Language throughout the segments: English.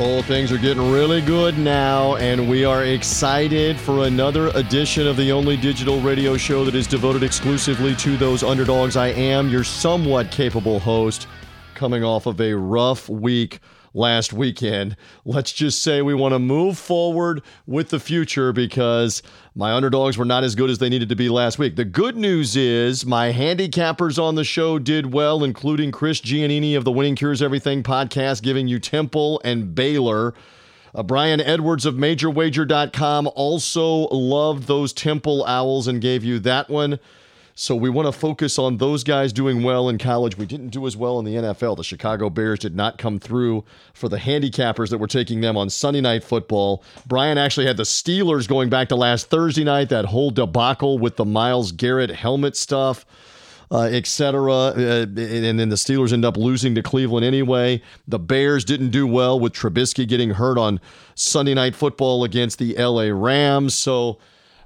Bowl things are getting really good now, and we are excited for another edition of the only digital radio show that is devoted exclusively to those underdogs. I am your somewhat capable host, coming off of a rough week last weekend. Let's just say we want to move forward with the future because my underdogs were not as good as they needed to be last week. The good news is my handicappers on the show did well, including Chris Giannini of the Winning Cures Everything podcast, giving you Temple and Baylor. Uh, Brian Edwards of MajorWager.com also loved those Temple Owls and gave you that one. So we want to focus on those guys doing well in college. We didn't do as well in the NFL. The Chicago Bears did not come through for the handicappers that were taking them on Sunday night football. Brian actually had the Steelers going back to last Thursday night, that whole debacle with the Myles Garrett helmet stuff. Uh, etc. Uh, and then the Steelers end up losing to Cleveland anyway. The Bears didn't do well with Trubisky getting hurt on Sunday Night Football against the LA Rams. So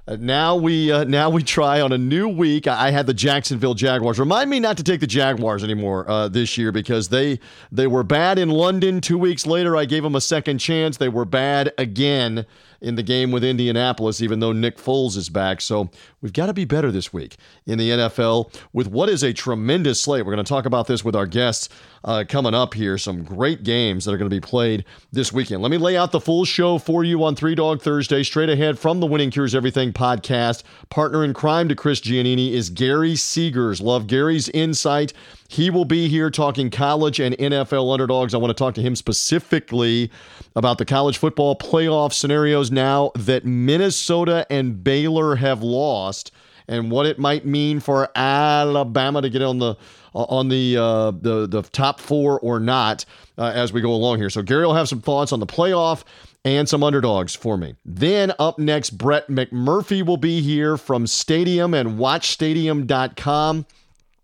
now we uh, now we try on a new week. I had the Jacksonville Jaguars. Remind me not to take the Jaguars anymore uh, this year because they they were bad in London. Two weeks later, I gave them a second chance. They were bad again in the game with Indianapolis, even though Nick Foles is back. So we've got to be better this week in the NFL with what is a tremendous slate. We're going to talk about this with our guests uh, coming up here. Some great games that are going to be played this weekend. Let me lay out the full show for you on Three Dog Thursday, straight ahead from the Winning Cures Everything podcast. Partner in crime to Chris Giannini is Gary Seegers. Love Gary's insight. He will be here talking college and NFL underdogs. I want to talk to him specifically about the college football playoff scenarios now that Minnesota and Baylor have lost and what it might mean for Alabama to get on the on the uh, the the top four or not uh, as we go along here. So Gary will have some thoughts on the playoff and some underdogs for me. Then up next, Brett McMurphy will be here from Stadium and WatchStadium.com.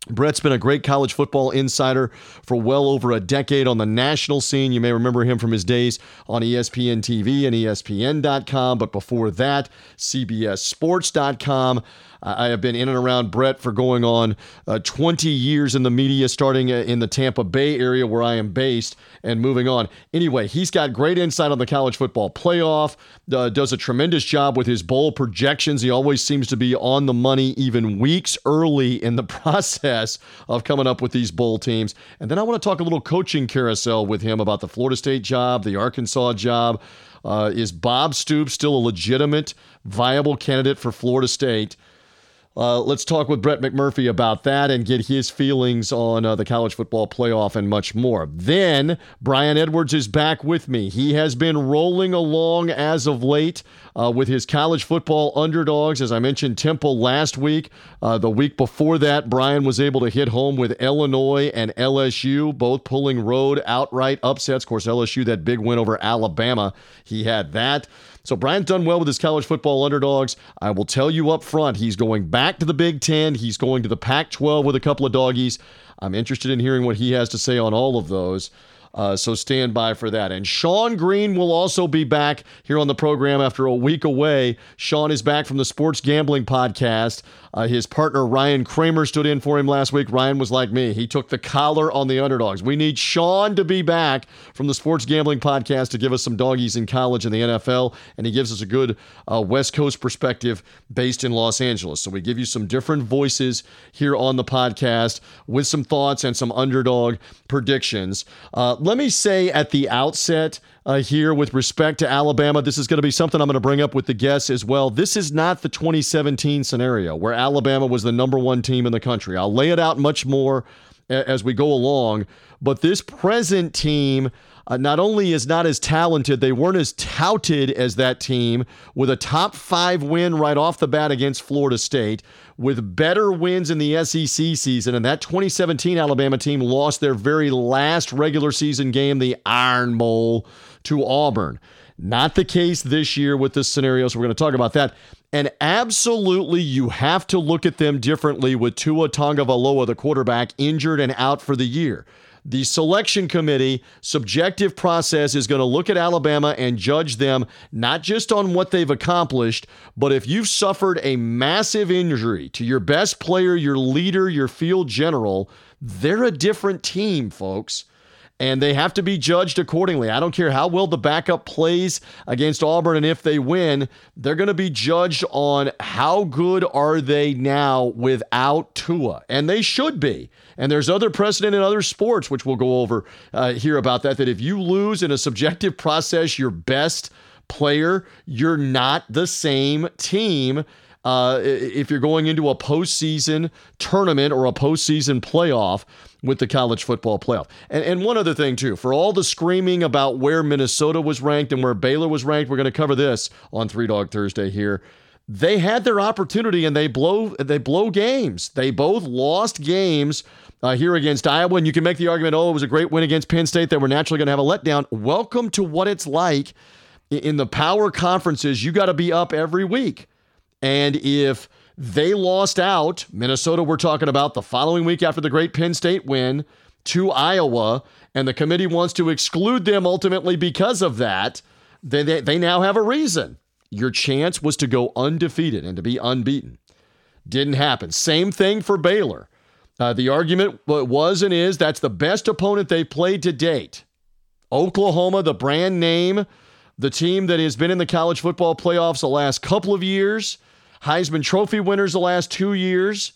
Brett's been a great college football insider for well over a decade on the national scene. You may remember him from his days on ESPN TV and ESPN.com, but before that, CBSSports.com. I have been in and around Brett for going on uh, 20 years in the media, starting uh, in the Tampa Bay area where I am based and moving on. Anyway, he's got great insight on the college football playoff, uh, does a tremendous job with his bowl projections. He always seems to be on the money, even weeks early in the process of coming up with these bowl teams. And then I want to talk a little coaching carousel with him about the Florida State job, the Arkansas job. Uh, is Bob Stoops still a legitimate, viable candidate for Florida State? Uh, let's talk with Brett McMurphy about that and get his feelings on uh, the college football playoff and much more. Then Brian Edwards is back with me. He has been rolling along as of late uh, with his college football underdogs. As I mentioned, Temple last week. Uh, the week before that, Brian was able to hit home with Illinois and LSU, both pulling road outright upsets. Of course, LSU, that big win over Alabama, he had that. So Brian's done well with his college football underdogs. I will tell you up front, he's going back to the Big Ten. He's going to the Pac 12 with a couple of doggies. I'm interested in hearing what he has to say on all of those. Uh, so stand by for that. And Sean Green will also be back here on the program after a week away. Sean is back from the Sports Gambling Podcast. Uh, his partner Ryan Kramer stood in for him last week. Ryan was like me. He took the collar on the underdogs. We need Sean to be back from the Sports Gambling Podcast to give us some doggies in college and the NFL. And he gives us a good uh, West Coast perspective based in Los Angeles. So we give you some different voices here on the podcast with some thoughts and some underdog predictions. Uh, let me say at the outset, uh, here with respect to Alabama. This is going to be something I'm going to bring up with the guests as well. This is not the 2017 scenario where Alabama was the number one team in the country. I'll lay it out much more as we go along. But this present team, uh, not only is not as talented, they weren't as touted as that team with a top five win right off the bat against Florida State, with better wins in the SEC season. And that 2017 Alabama team lost their very last regular season game, the Iron Bowl, to Auburn. Not the case this year with this scenario, so we're going to talk about that. And absolutely, you have to look at them differently with Tua Tagovailoa, the quarterback, injured and out for the year. The selection committee subjective process is going to look at Alabama and judge them not just on what they've accomplished, but if you've suffered a massive injury to your best player, your leader, your field general, they're a different team, folks and they have to be judged accordingly. I don't care how well the backup plays against Auburn and if they win, they're going to be judged on how good are they now without Tua, and they should be. And there's other precedent in other sports, which we'll go over uh, here about that. That if you lose in a subjective process, your best player, you're not the same team uh, if you're going into a postseason tournament or a postseason playoff with the college football playoff. And, and one other thing, too, for all the screaming about where Minnesota was ranked and where Baylor was ranked, we're going to cover this on Three Dog Thursday here. They had their opportunity and they blow they blow games. They both lost games uh, here against Iowa, and you can make the argument, oh, it was a great win against Penn State. They were naturally going to have a letdown. Welcome to what it's like in the power conferences. You got to be up every week. And if they lost out, Minnesota, we're talking about the following week after the great Penn State win to Iowa, and the committee wants to exclude them ultimately because of that, then they, they now have a reason. Your chance was to go undefeated and to be unbeaten. Didn't happen. Same thing for Baylor. Uh, the argument was and is that's the best opponent they've played to date. Oklahoma, the brand name, the team that has been in the college football playoffs the last couple of years. Heisman Trophy winners the last two years.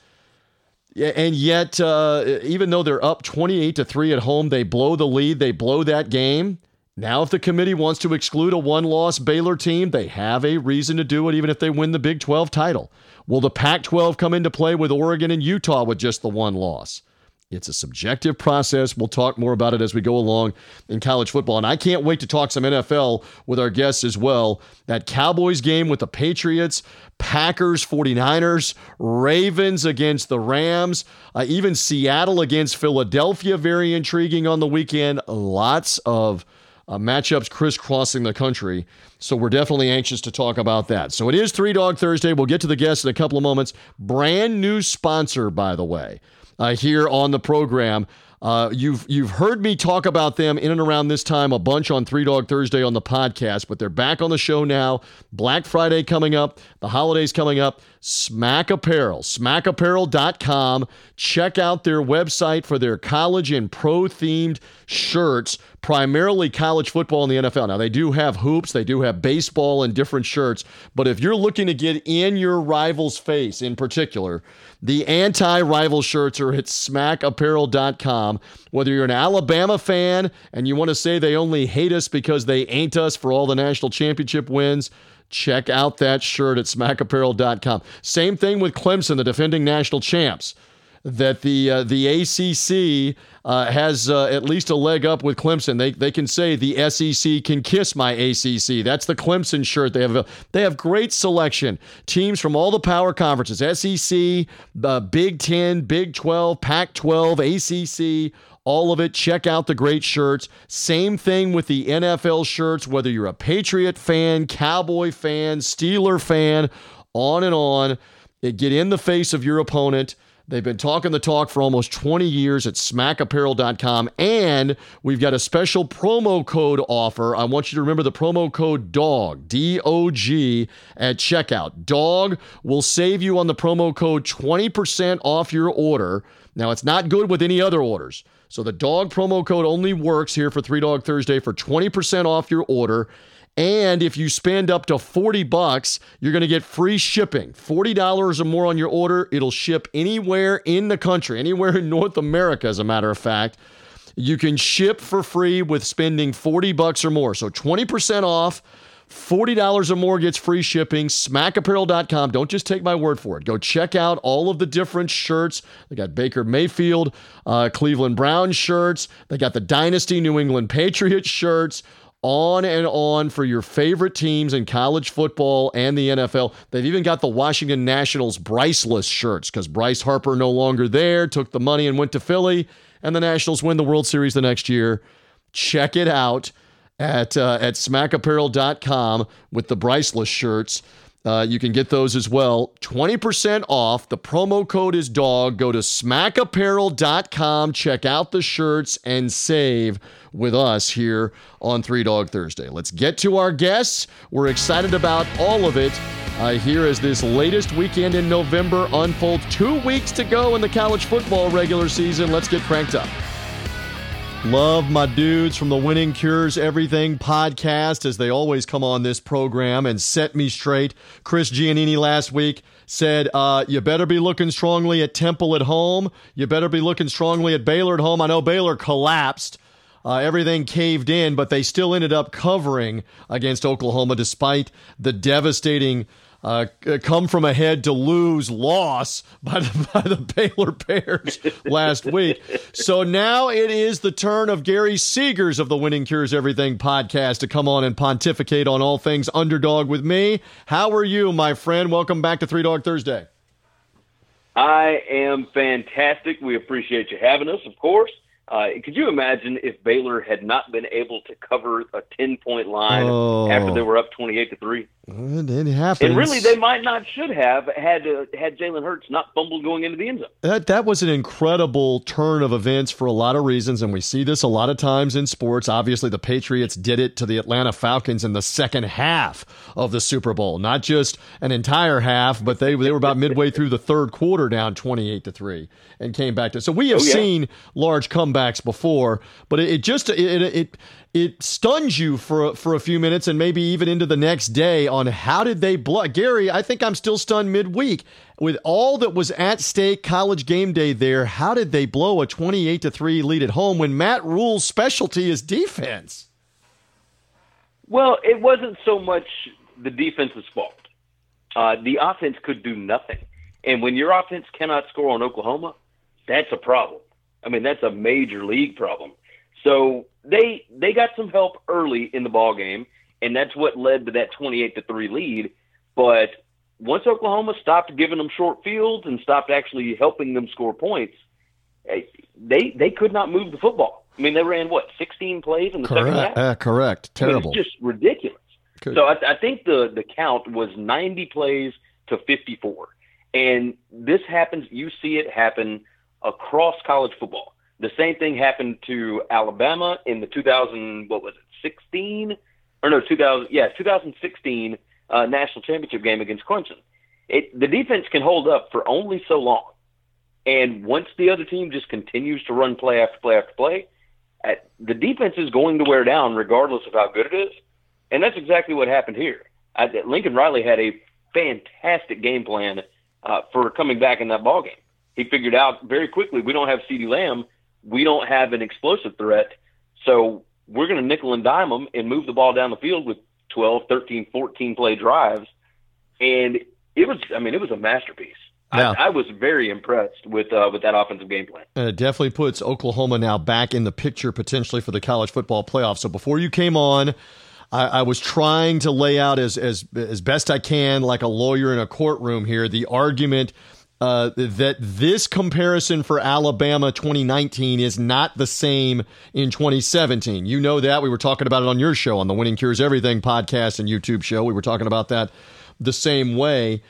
And yet, uh, even though they're up 28 to 3 at home, they blow the lead, they blow that game. Now, if the committee wants to exclude a one loss Baylor team, they have a reason to do it, even if they win the Big 12 title. Will the Pac 12 come into play with Oregon and Utah with just the one loss? It's a subjective process. We'll talk more about it as we go along in college football. And I can't wait to talk some NFL with our guests as well. That Cowboys game with the Patriots, Packers, 49ers, Ravens against the Rams, uh, even Seattle against Philadelphia, very intriguing on the weekend. Lots of uh, matchups crisscrossing the country. So we're definitely anxious to talk about that. So it is Three Dog Thursday. We'll get to the guests in a couple of moments. Brand new sponsor, by the way uh, here on the program. Uh, you've you've heard me talk about them in and around this time a bunch on Three Dog Thursday on the podcast, but they're back on the show now. Black Friday coming up, the holidays coming up. Smack Apparel, smackapparel.com. Check out their website for their college and pro themed shirts, primarily college football and the NFL. Now, they do have hoops, they do have baseball and different shirts, but if you're looking to get in your rival's face in particular, the anti rival shirts are at smackapparel.com. Whether you're an Alabama fan and you want to say they only hate us because they ain't us for all the national championship wins, check out that shirt at smackapparel.com. Same thing with Clemson, the defending national champs that the uh, the ACC uh, has uh, at least a leg up with Clemson. They they can say the SEC can kiss my ACC. That's the Clemson shirt. They have a, they have great selection. Teams from all the power conferences: SEC, the Big Ten, Big Twelve, Pac twelve, ACC. All of it. Check out the great shirts. Same thing with the NFL shirts, whether you're a Patriot fan, Cowboy fan, Steeler fan, on and on. Get in the face of your opponent They've been talking the talk for almost 20 years at smackapparel.com. And we've got a special promo code offer. I want you to remember the promo code DOG, D O G, at checkout. DOG will save you on the promo code 20% off your order. Now, it's not good with any other orders. So the DOG promo code only works here for Three Dog Thursday for 20% off your order. And if you spend up to 40 bucks, you're going to get free shipping. $40 or more on your order. It'll ship anywhere in the country, anywhere in North America, as a matter of fact. You can ship for free with spending 40 bucks or more. So 20% off $40 or more gets free shipping. Smackapparel.com. Don't just take my word for it. Go check out all of the different shirts. They got Baker Mayfield, uh, Cleveland Brown shirts. They got the Dynasty New England Patriots shirts on and on for your favorite teams in college football and the NFL. They've even got the Washington Nationals Bryceless shirts because Bryce Harper no longer there, took the money and went to Philly, and the Nationals win the World Series the next year. Check it out at uh, at smackapparel.com with the Bryceless shirts. Uh, you can get those as well. 20% off. The promo code is DOG. Go to smackapparel.com, check out the shirts, and save with us here on Three Dog Thursday. Let's get to our guests. We're excited about all of it uh, here as this latest weekend in November unfolds. Two weeks to go in the college football regular season. Let's get cranked up. Love my dudes from the Winning Cures Everything podcast as they always come on this program and set me straight. Chris Giannini last week said, uh, You better be looking strongly at Temple at home. You better be looking strongly at Baylor at home. I know Baylor collapsed. Uh, everything caved in, but they still ended up covering against Oklahoma despite the devastating uh, come from ahead to lose loss by the, by the Baylor Bears last week. So now it is the turn of Gary Seegers of the Winning Cures Everything podcast to come on and pontificate on all things underdog with me. How are you, my friend? Welcome back to Three Dog Thursday. I am fantastic. We appreciate you having us, of course. Uh, could you imagine if Baylor had not been able to cover a ten point line oh. after they were up twenty eight to three? It happens. And really, they might not should have had uh, had Jalen Hurts not fumbled going into the end zone. That that was an incredible turn of events for a lot of reasons, and we see this a lot of times in sports. Obviously, the Patriots did it to the Atlanta Falcons in the second half of the Super Bowl, not just an entire half, but they they were about midway through the third quarter, down twenty eight to three, and came back to. It. So we have oh, yeah. seen large comebacks before, but it, it just it, it, it it stuns you for for a few minutes and maybe even into the next day on how did they blow Gary, I think I'm still stunned midweek with all that was at stake college game day there. How did they blow a 28 to 3 lead at home when Matt Rhule's specialty is defense? Well, it wasn't so much the defense's fault. Uh, the offense could do nothing. And when your offense cannot score on Oklahoma, that's a problem. I mean, that's a major league problem. So they they got some help early in the ball game, and that's what led to that 28 to three lead. But once Oklahoma stopped giving them short fields and stopped actually helping them score points, eh, they they could not move the football. I mean, they ran what 16 plays in the correct. second half. Uh, correct. Terrible. I mean, just ridiculous. Good. So I, I think the the count was 90 plays to 54, and this happens. You see it happen across college football. The same thing happened to Alabama in the 2000 what was it 16 or no 2000 yeah 2016 uh, national championship game against Clemson. It, the defense can hold up for only so long, and once the other team just continues to run play after play after play, at, the defense is going to wear down regardless of how good it is, and that's exactly what happened here. I, Lincoln Riley had a fantastic game plan uh, for coming back in that ball game. He figured out very quickly we don't have CeeDee Lamb we don't have an explosive threat. So we're going to nickel and dime them and move the ball down the field with 12, 13, 14 play drives. And it was, I mean, it was a masterpiece. Yeah. I, I, was very impressed with uh, with that offensive game plan. And it definitely puts Oklahoma now back in the picture potentially for the college football playoff. So before you came on, I, I, was trying to lay out as as as best I can, like a lawyer in a courtroom here, the argument uh, that this comparison for Alabama 2019 is not the same in 2017. You know that. We were talking about it on your show, on the Winning Cures Everything podcast and YouTube show. We were talking about that the same way.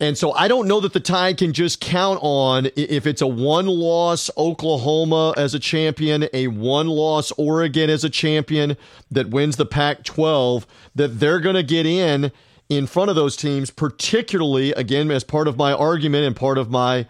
And so I don't know that the Tide can just count on if it's a one loss Oklahoma as a champion, a one loss Oregon as a champion that wins the Pac 12, that they're going to get in in front of those teams, particularly, again, as part of my argument and part of my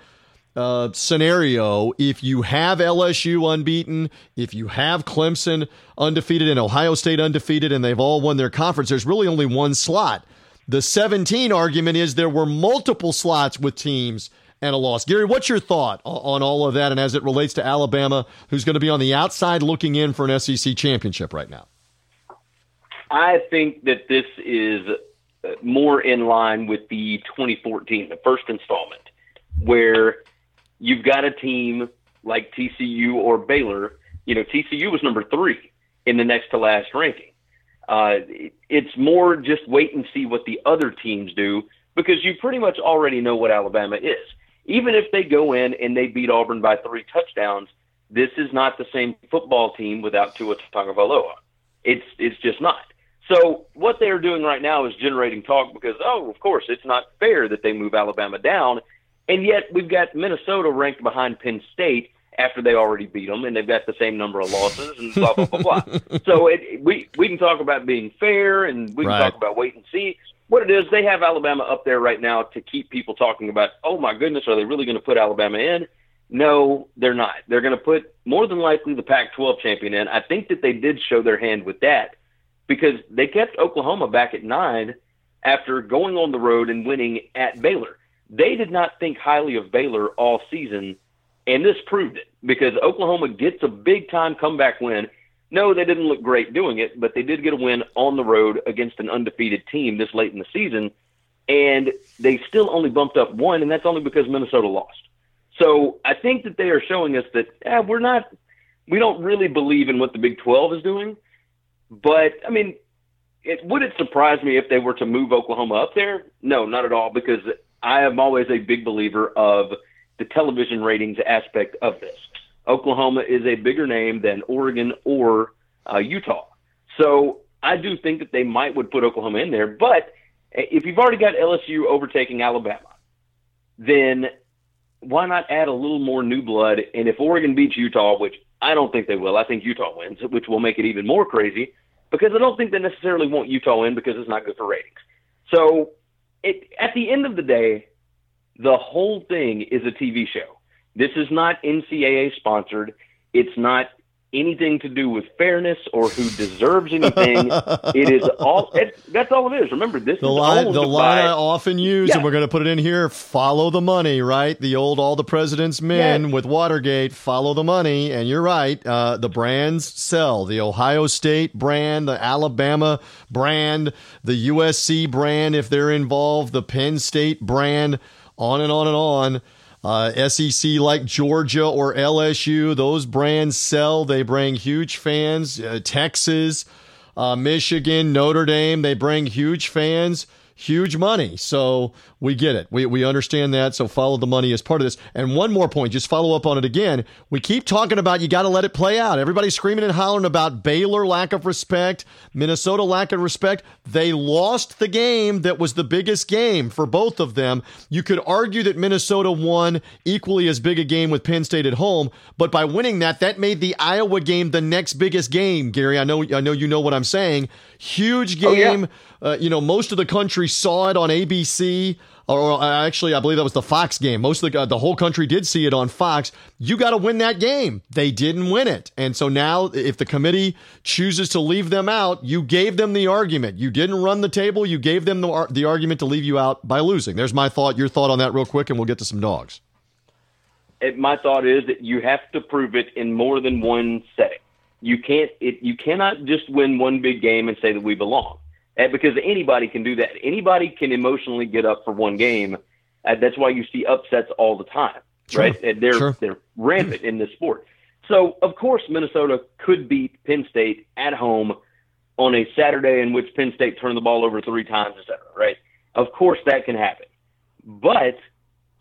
uh, scenario, if you have LSU unbeaten, if you have Clemson undefeated and Ohio State undefeated, and they've all won their conference, there's really only one slot. The 17 argument is there were multiple slots with teams and a loss. Gary, what's your thought on all of that and as it relates to Alabama, who's going to be on the outside looking in for an SEC championship right now? I think that this is more in line with the 2014, the first installment, where you've got a team like TCU or Baylor. You know, TCU was number three in the next to last ranking. Uh, it's more just wait and see what the other teams do because you pretty much already know what Alabama is. Even if they go in and they beat Auburn by three touchdowns, this is not the same football team without Tua Tagovailoa. It's it's just not. So what they're doing right now is generating talk because oh, of course, it's not fair that they move Alabama down, and yet we've got Minnesota ranked behind Penn State after they already beat them, and they've got the same number of losses, and blah blah blah blah. so it, we we can talk about being fair, and we can right. talk about wait and see. What it is, they have Alabama up there right now to keep people talking about. Oh my goodness, are they really going to put Alabama in? No, they're not. They're going to put more than likely the Pac-12 champion in. I think that they did show their hand with that because they kept Oklahoma back at nine after going on the road and winning at Baylor. They did not think highly of Baylor all season, and this proved it because Oklahoma gets a big time comeback win. No, they didn't look great doing it, but they did get a win on the road against an undefeated team this late in the season, and they still only bumped up one, and that's only because Minnesota lost. So I think that they are showing us that eh, we're not, we don't really believe in what the Big 12 is doing. But I mean, it, would it surprise me if they were to move Oklahoma up there? No, not at all, because I am always a big believer of the television ratings aspect of this. Oklahoma is a bigger name than Oregon or uh, Utah. So I do think that they might would put Oklahoma in there. But if you've already got LSU overtaking Alabama, then why not add a little more new blood? And if Oregon beats Utah, which I don't think they will, I think Utah wins, which will make it even more crazy because I don't think they necessarily want Utah in because it's not good for ratings. So it, at the end of the day, the whole thing is a TV show. This is not NCAA sponsored. It's not anything to do with fairness or who deserves anything. it is all. That's all it is. Remember, this the is line. The line I often use, yeah. and we're going to put it in here. Follow the money, right? The old "all the president's men" yes. with Watergate. Follow the money, and you're right. Uh, the brands sell. The Ohio State brand, the Alabama brand, the USC brand, if they're involved, the Penn State brand, on and on and on. Uh, SEC like Georgia or LSU, those brands sell. They bring huge fans. Uh, Texas, uh, Michigan, Notre Dame, they bring huge fans huge money. So we get it. We, we understand that. So follow the money as part of this. And one more point, just follow up on it again. We keep talking about you got to let it play out. Everybody's screaming and hollering about Baylor lack of respect, Minnesota lack of respect. They lost the game that was the biggest game for both of them. You could argue that Minnesota won equally as big a game with Penn State at home, but by winning that, that made the Iowa game the next biggest game. Gary, I know I know you know what I'm saying. Huge game. Oh, yeah uh, you know, most of the country saw it on ABC, or, uh, actually, I believe that was the Fox game. Most of the uh, the whole country did see it on Fox. You got to win that game. They didn't win it, and so now, if the committee chooses to leave them out, you gave them the argument. You didn't run the table. You gave them the the argument to leave you out by losing. There's my thought. Your thought on that, real quick, and we'll get to some dogs. It, my thought is that you have to prove it in more than one setting. You can't. It, you cannot just win one big game and say that we belong and because anybody can do that. Anybody can emotionally get up for one game. And that's why you see upsets all the time, sure. right? And they're sure. they're rampant in this sport. So of course Minnesota could beat Penn State at home on a Saturday in which Penn State turned the ball over three times, et cetera, right? Of course that can happen. But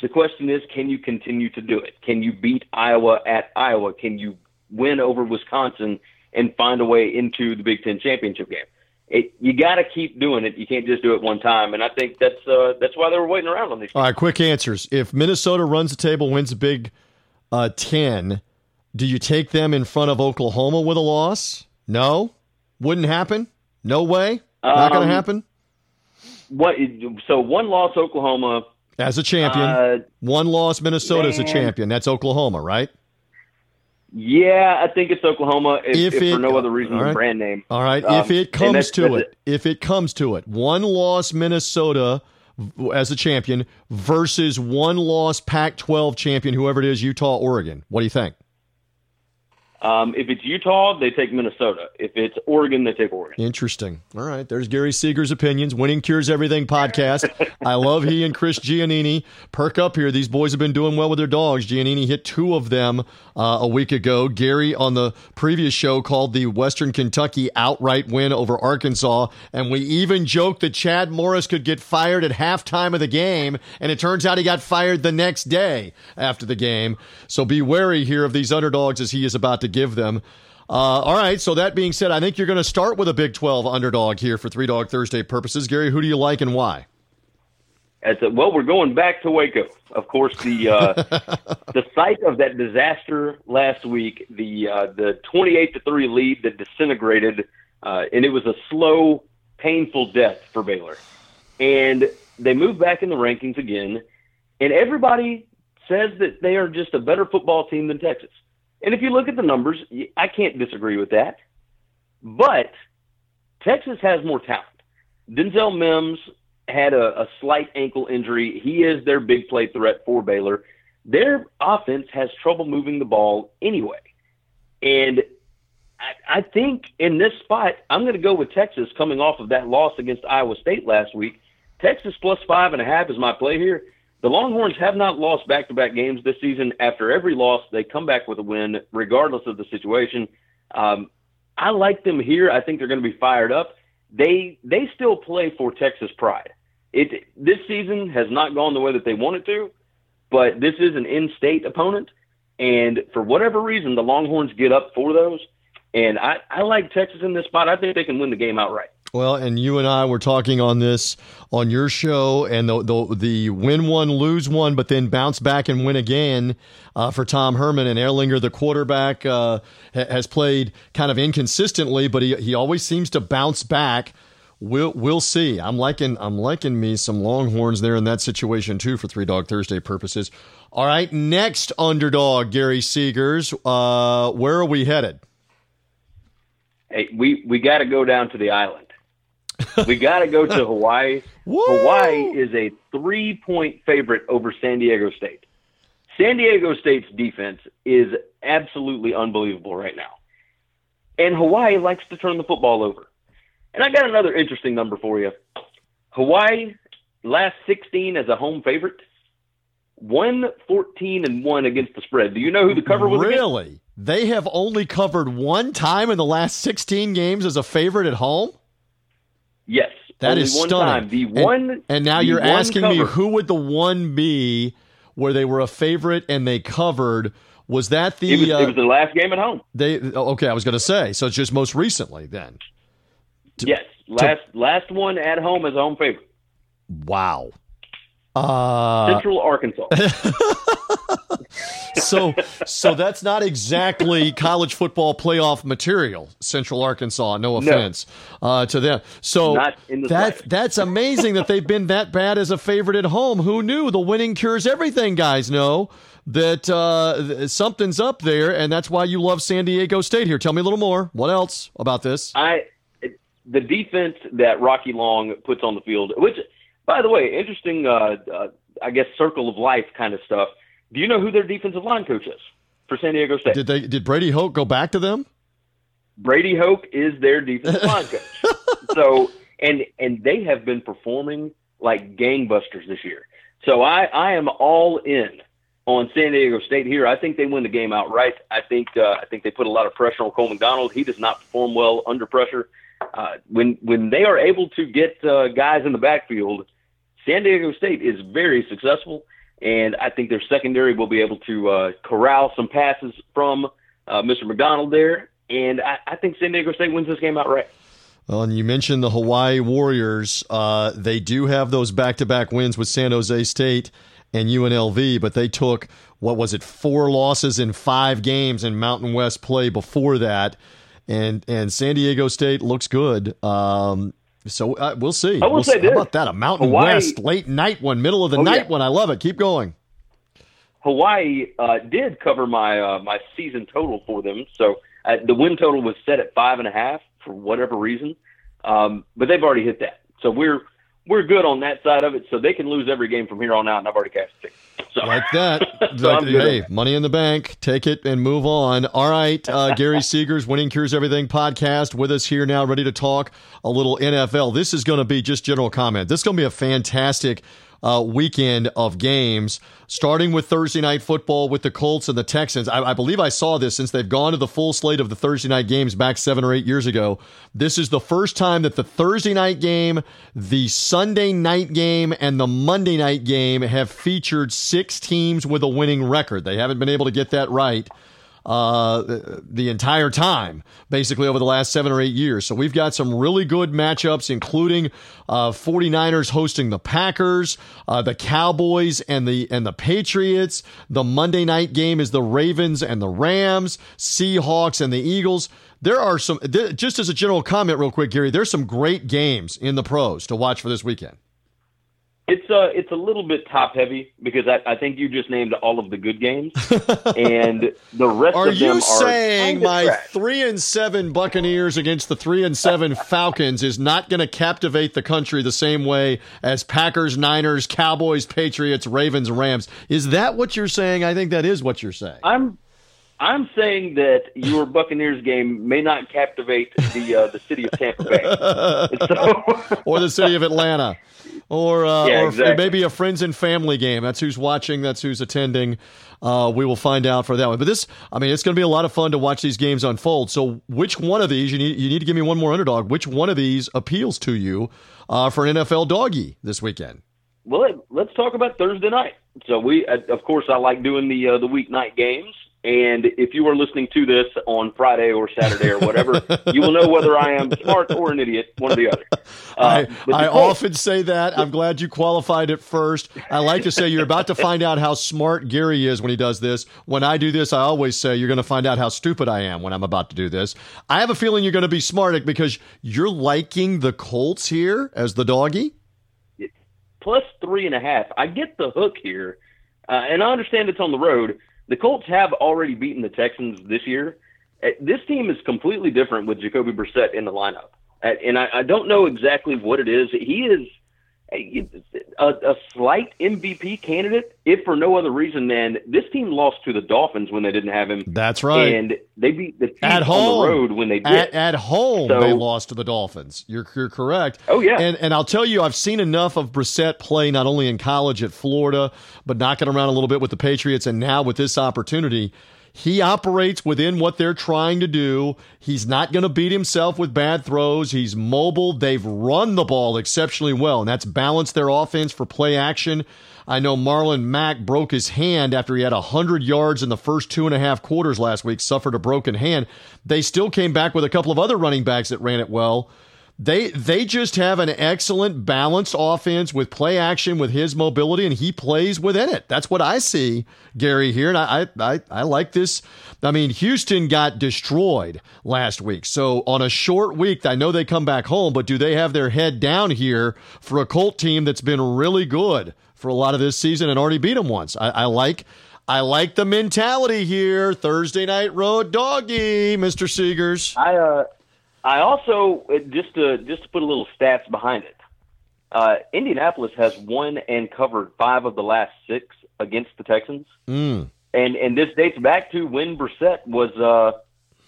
the question is, can you continue to do it? Can you beat Iowa at Iowa? Can you win over Wisconsin and find a way into the Big Ten championship game? It, you got to keep doing it. You can't just do it one time. And I think that's uh, that's why they were waiting around on these. All right, quick answers. If Minnesota runs the table, wins a Big uh, Ten, do you take them in front of Oklahoma with a loss? No, wouldn't happen. No way. Not going to um, happen. What? So one loss, Oklahoma as a champion. Uh, one loss, Minnesota man. as a champion. That's Oklahoma, right? Yeah, I think it's Oklahoma. If, if, if it, for no other reason right. brand name. All right. Um, if it comes that's, to that's it, it, if it comes to it, one loss Minnesota as a champion versus one loss Pac-12 champion, whoever it is, Utah, Oregon. What do you think? Um, if it's Utah, they take Minnesota. If it's Oregon, they take Oregon. Interesting. All right. There's Gary Seeger's opinions. Winning Cures Everything podcast. I love he and Chris Giannini. Perk up here. These boys have been doing well with their dogs. Giannini hit two of them uh, a week ago. Gary on the previous show called the Western Kentucky outright win over Arkansas. And we even joked that Chad Morris could get fired at halftime of the game. And it turns out he got fired the next day after the game. So be wary here of these underdogs as he is about to give them. Uh, all right. So that being said, I think you're going to start with a Big 12 underdog here for Three Dog Thursday purposes. Gary, who do you like and why? A, well, we're going back to Waco. Of course, the uh, the site of that disaster last week, the uh, the 28 to three lead that disintegrated, uh, and it was a slow, painful death for Baylor. And they moved back in the rankings again, and everybody says that they are just a better football team than Texas. And if you look at the numbers, I can't disagree with that. But Texas has more talent. Denzel Mims had a, a slight ankle injury. He is their big play threat for Baylor. Their offense has trouble moving the ball anyway. And I, I think in this spot, I'm going to go with Texas coming off of that loss against Iowa State last week. Texas plus five and a half is my play here. The Longhorns have not lost back to back games this season. After every loss, they come back with a win, regardless of the situation. Um, I like them here. I think they're going to be fired up. They they still play for Texas pride. It this season has not gone the way that they wanted to, but this is an in-state opponent, and for whatever reason, the Longhorns get up for those. And I, I like Texas in this spot. I think they can win the game outright. Well, and you and I were talking on this on your show, and the the, the win one, lose one, but then bounce back and win again uh, for Tom Herman and Ehlinger, the quarterback, uh, has played kind of inconsistently, but he he always seems to bounce back. We'll we'll see. I'm liking I'm liking me some Longhorns there in that situation too for Three Dog Thursday purposes. All right, next underdog, Gary Seegers. Uh, where are we headed? Hey, we we got to go down to the island we got to go to Hawaii. Hawaii is a three point favorite over San Diego State. San Diego State's defense is absolutely unbelievable right now. And Hawaii likes to turn the football over. And I got another interesting number for you. Hawaii, last 16 as a home favorite, 114 and 1 against the spread. Do you know who the cover was? Really? Against? They have only covered one time in the last 16 games as a favorite at home? Yes, that is stunning. Time. The one, and, and now you're asking cover. me who would the one be where they were a favorite and they covered. Was that the? It was, uh, it was the last game at home. They okay. I was going to say so. It's just most recently then. To, yes, last to, last one at home as a home favorite. Wow. Uh, Central Arkansas. so, so that's not exactly college football playoff material. Central Arkansas, no offense no. Uh, to them. So that that's amazing that they've been that bad as a favorite at home. Who knew? The winning cures everything. Guys know that uh, something's up there, and that's why you love San Diego State. Here, tell me a little more. What else about this? I the defense that Rocky Long puts on the field, which by the way, interesting, uh, uh, I guess, circle of life kind of stuff. Do you know who their defensive line coach is for San Diego State? Did they? Did Brady Hoke go back to them? Brady Hoke is their defensive line coach. So, and and they have been performing like gangbusters this year. So I I am all in on San Diego State here. I think they win the game outright. I think uh, I think they put a lot of pressure on Cole McDonald. He does not perform well under pressure. Uh, when when they are able to get uh, guys in the backfield San Diego State is very successful, and I think their secondary will be able to uh, corral some passes from uh, Mr. McDonald there, and I, I, think San Diego State wins this game outright. Well, and you mentioned the Hawaii Warriors. Uh, they do have those back-to-back wins with San Jose State and UNLV, but they took what was it, four losses in five games in Mountain West play before that and and San Diego State looks good. Um, so uh, we'll see. I will we'll say see. this. How about that? A Mountain Hawaii, West late night one, middle of the oh, night yeah. one. I love it. Keep going. Hawaii uh, did cover my uh, my season total for them, so uh, the win total was set at five and a half for whatever reason, um, but they've already hit that. So we're we're good on that side of it. So they can lose every game from here on out, and I've already cashed it. So. Like that. so hey, money in the bank. Take it and move on. All right. Uh, Gary Seegers, Winning Cures Everything podcast with us here now, ready to talk a little NFL. This is going to be just general comment. This is going to be a fantastic uh, weekend of games, starting with Thursday night football with the Colts and the Texans. I, I, believe I saw this since they've gone to the full slate of the Thursday night games back seven or eight years ago. This is the first time that the Thursday night game, the Sunday night game, and the Monday night game have featured six teams with a winning record. They haven't been able to get that right uh, the entire time, basically over the last seven or eight years. So we've got some really good matchups, including uh, 49ers hosting the Packers, uh, the Cowboys and the and the Patriots. The Monday night game is the Ravens and the Rams, Seahawks and the Eagles. There are some, just as a general comment, real quick, Gary. There's some great games in the pros to watch for this weekend. It's a uh, it's a little bit top heavy because I, I think you just named all of the good games, and the rest are of them are. Are you saying my trash. three and seven Buccaneers against the three and seven Falcons is not going to captivate the country the same way as Packers, Niners, Cowboys, Patriots, Ravens, Rams? Is that what you're saying? I think that is what you're saying. I'm I'm saying that your Buccaneers game may not captivate the uh, the city of Tampa Bay, so, or the city of Atlanta or uh, yeah, or exactly. maybe a friends and family game. That's who's watching. That's who's attending. Uh, we will find out for that one. But this, I mean, it's going to be a lot of fun to watch these games unfold. So, which one of these you need? You need to give me one more underdog. Which one of these appeals to you uh, for an NFL doggy this weekend? Well, let's talk about Thursday night. So we, uh, of course, I like doing the uh, the weeknight games. And if you are listening to this on Friday or Saturday or whatever, you will know whether I am smart or an idiot, one or the other. Uh, I, I often say that. I'm glad you qualified it first. I like to say you're about to find out how smart Gary is when he does this. When I do this, I always say you're going to find out how stupid I am when I'm about to do this. I have a feeling you're going to be smart because you're liking the Colts here as the doggy. Plus three and a half. I get the hook here, uh, and I understand it's on the road the Colts have already beaten the Texans this year. Uh, this team is completely different with Jacoby Brissett in the lineup, uh, and I, I don't know exactly what it is. He is a, a, slight MVP candidate, if for no other reason than this team lost to the Dolphins when they didn't have him. That's right. And they beat the Chiefs at home. on the road when they did. At, at home, so, they lost to the Dolphins. You're, you're correct. Oh, yeah. And, and I'll tell you, I've seen enough of Brissett play not only in college at Florida, but knocking around a little bit with the Patriots and now with this opportunity – he operates within what they're trying to do. He's not going to beat himself with bad throws. He's mobile. They've run the ball exceptionally well, and that's balanced their offense for play action. I know Marlon Mack broke his hand after he had 100 yards in the first two and a half quarters last week, suffered a broken hand. They still came back with a couple of other running backs that ran it well. They they just have an excellent balanced offense with play action with his mobility and he plays within it. That's what I see, Gary here, and I I I like this. I mean, Houston got destroyed last week, so on a short week, I know they come back home, but do they have their head down here for a Colt team that's been really good for a lot of this season and already beat them once? I, I like. I like the mentality here. Thursday night road doggy, Mr. Seegers. I uh I also just to just to put a little stats behind it. Uh, Indianapolis has won and covered five of the last six against the Texans, mm. and and this dates back to when Brissett was uh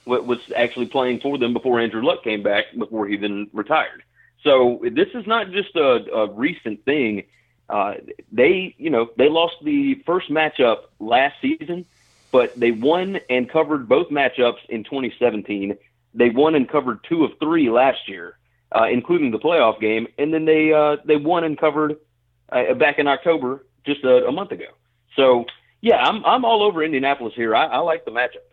was actually playing for them before Andrew Luck came back before he then retired. So this is not just a, a recent thing. Uh, they you know they lost the first matchup last season, but they won and covered both matchups in 2017 they won and covered two of three last year, uh, including the playoff game, and then they uh, they won and covered uh, back in October just a, a, month ago. So yeah, I'm I'm all over Indianapolis here. I, I like the matchup.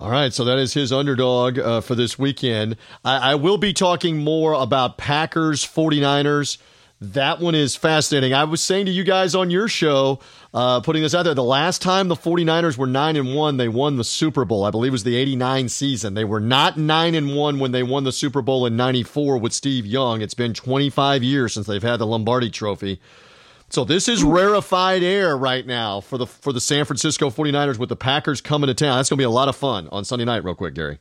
All right, so that is his underdog uh, for this weekend. I, I will be talking more about Packers 49ers that one is fascinating. I was saying to you guys on your show, uh, putting this out there, the last time the 49ers were 9 and 1, they won the Super Bowl. I believe it was the 89 season. They were not 9 and 1 when they won the Super Bowl in 94 with Steve Young. It's been 25 years since they've had the Lombardi trophy. So this is rarefied air right now for the for the San Francisco 49ers with the Packers coming to town. That's going to be a lot of fun on Sunday night real quick, Gary.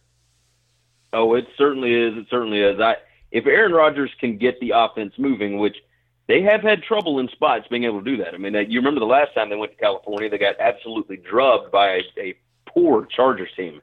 Oh, it certainly is. It certainly is. I if Aaron Rodgers can get the offense moving, which – they have had trouble in spots being able to do that. I mean, you remember the last time they went to California, they got absolutely drubbed by a, a poor Chargers team.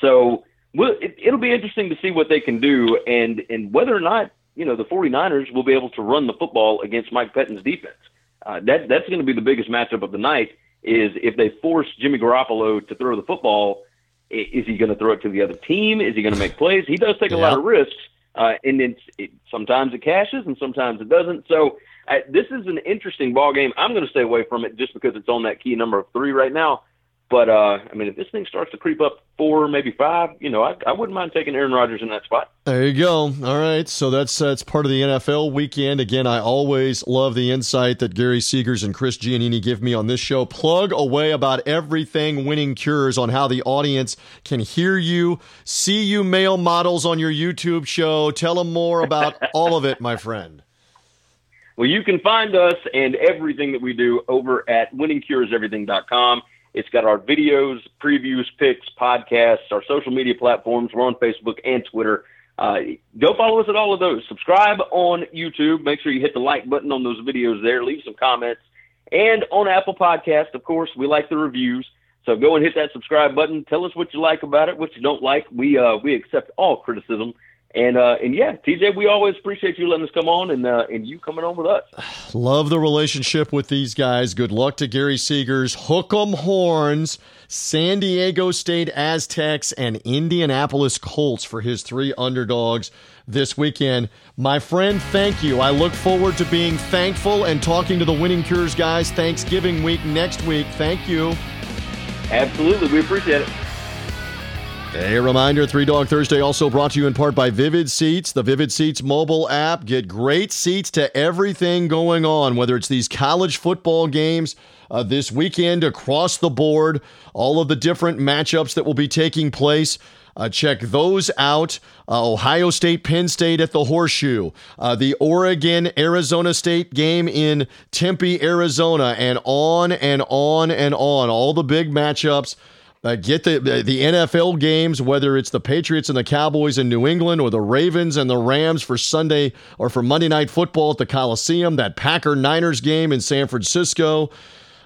So well, it, it'll be interesting to see what they can do and and whether or not you know the 49ers will be able to run the football against Mike Pettine's defense. Uh, that that's going to be the biggest matchup of the night. Is if they force Jimmy Garoppolo to throw the football, is he going to throw it to the other team? Is he going to make plays? He does take a lot of risks, uh, and it's, it, sometimes it cashes and sometimes it doesn't. So uh, this is an interesting ball game. I'm going to stay away from it just because it's on that key number of three right now. But uh, I mean, if this thing starts to creep up four, maybe five, you know, I, I wouldn't mind taking Aaron Rodgers in that spot. There you go. All right, so that's that's part of the NFL weekend. Again, I always love the insight that Gary Seegers and Chris Giannini give me on this show. Plug away about everything winning cures on how the audience can hear you, see you, male models on your YouTube show. Tell them more about all of it, my friend. Well, you can find us and everything that we do over at winningcureseverything.com. It's got our videos, previews, picks, podcasts, our social media platforms. We're on Facebook and Twitter. Uh, go follow us at all of those. Subscribe on YouTube. Make sure you hit the like button on those videos there. Leave some comments. And on Apple Podcast, of course, we like the reviews. So go and hit that subscribe button. Tell us what you like about it, what you don't like. We uh, we accept all criticism. And uh, and yeah, TJ, we always appreciate you letting us come on and uh, and you coming on with us. Love the relationship with these guys. Good luck to Gary Seegers, Hook'em Horns, San Diego State Aztecs, and Indianapolis Colts for his three underdogs this weekend. My friend, thank you. I look forward to being thankful and talking to the Winning Cures guys Thanksgiving week next week. Thank you. Absolutely, we appreciate it. A reminder Three Dog Thursday also brought to you in part by Vivid Seats, the Vivid Seats mobile app. Get great seats to everything going on, whether it's these college football games uh, this weekend across the board, all of the different matchups that will be taking place. Uh, check those out. Uh, Ohio State, Penn State at the Horseshoe, uh, the Oregon, Arizona State game in Tempe, Arizona, and on and on and on. All the big matchups. Uh, get the the NFL games, whether it's the Patriots and the Cowboys in New England or the Ravens and the Rams for Sunday or for Monday Night Football at the Coliseum, that Packer Niners game in San Francisco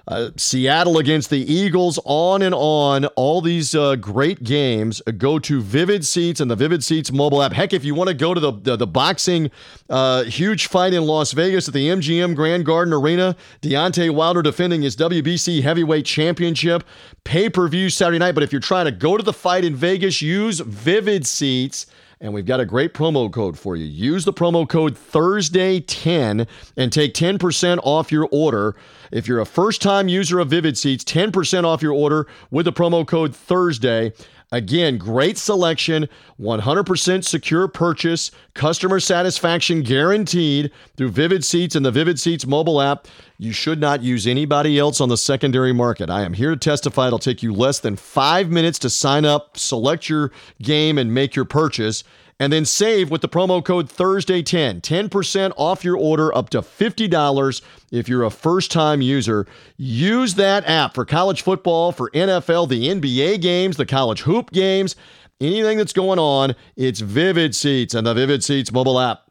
uh, Seattle against the Eagles, on and on. All these uh, great games. Go to Vivid Seats and the Vivid Seats mobile app. Heck, if you want to go to the the, the boxing uh, huge fight in Las Vegas at the MGM Grand Garden Arena, Deontay Wilder defending his WBC heavyweight championship, pay per view Saturday night. But if you're trying to go to the fight in Vegas, use Vivid Seats. And we've got a great promo code for you. Use the promo code Thursday10 and take 10% off your order. If you're a first time user of Vivid Seats, 10% off your order with the promo code Thursday. Again, great selection, 100% secure purchase, customer satisfaction guaranteed through Vivid Seats and the Vivid Seats mobile app. You should not use anybody else on the secondary market. I am here to testify it'll take you less than five minutes to sign up, select your game, and make your purchase and then save with the promo code Thursday10. 10% off your order up to $50 if you're a first time user. Use that app for college football, for NFL, the NBA games, the college hoop games, anything that's going on. It's Vivid Seats and the Vivid Seats mobile app.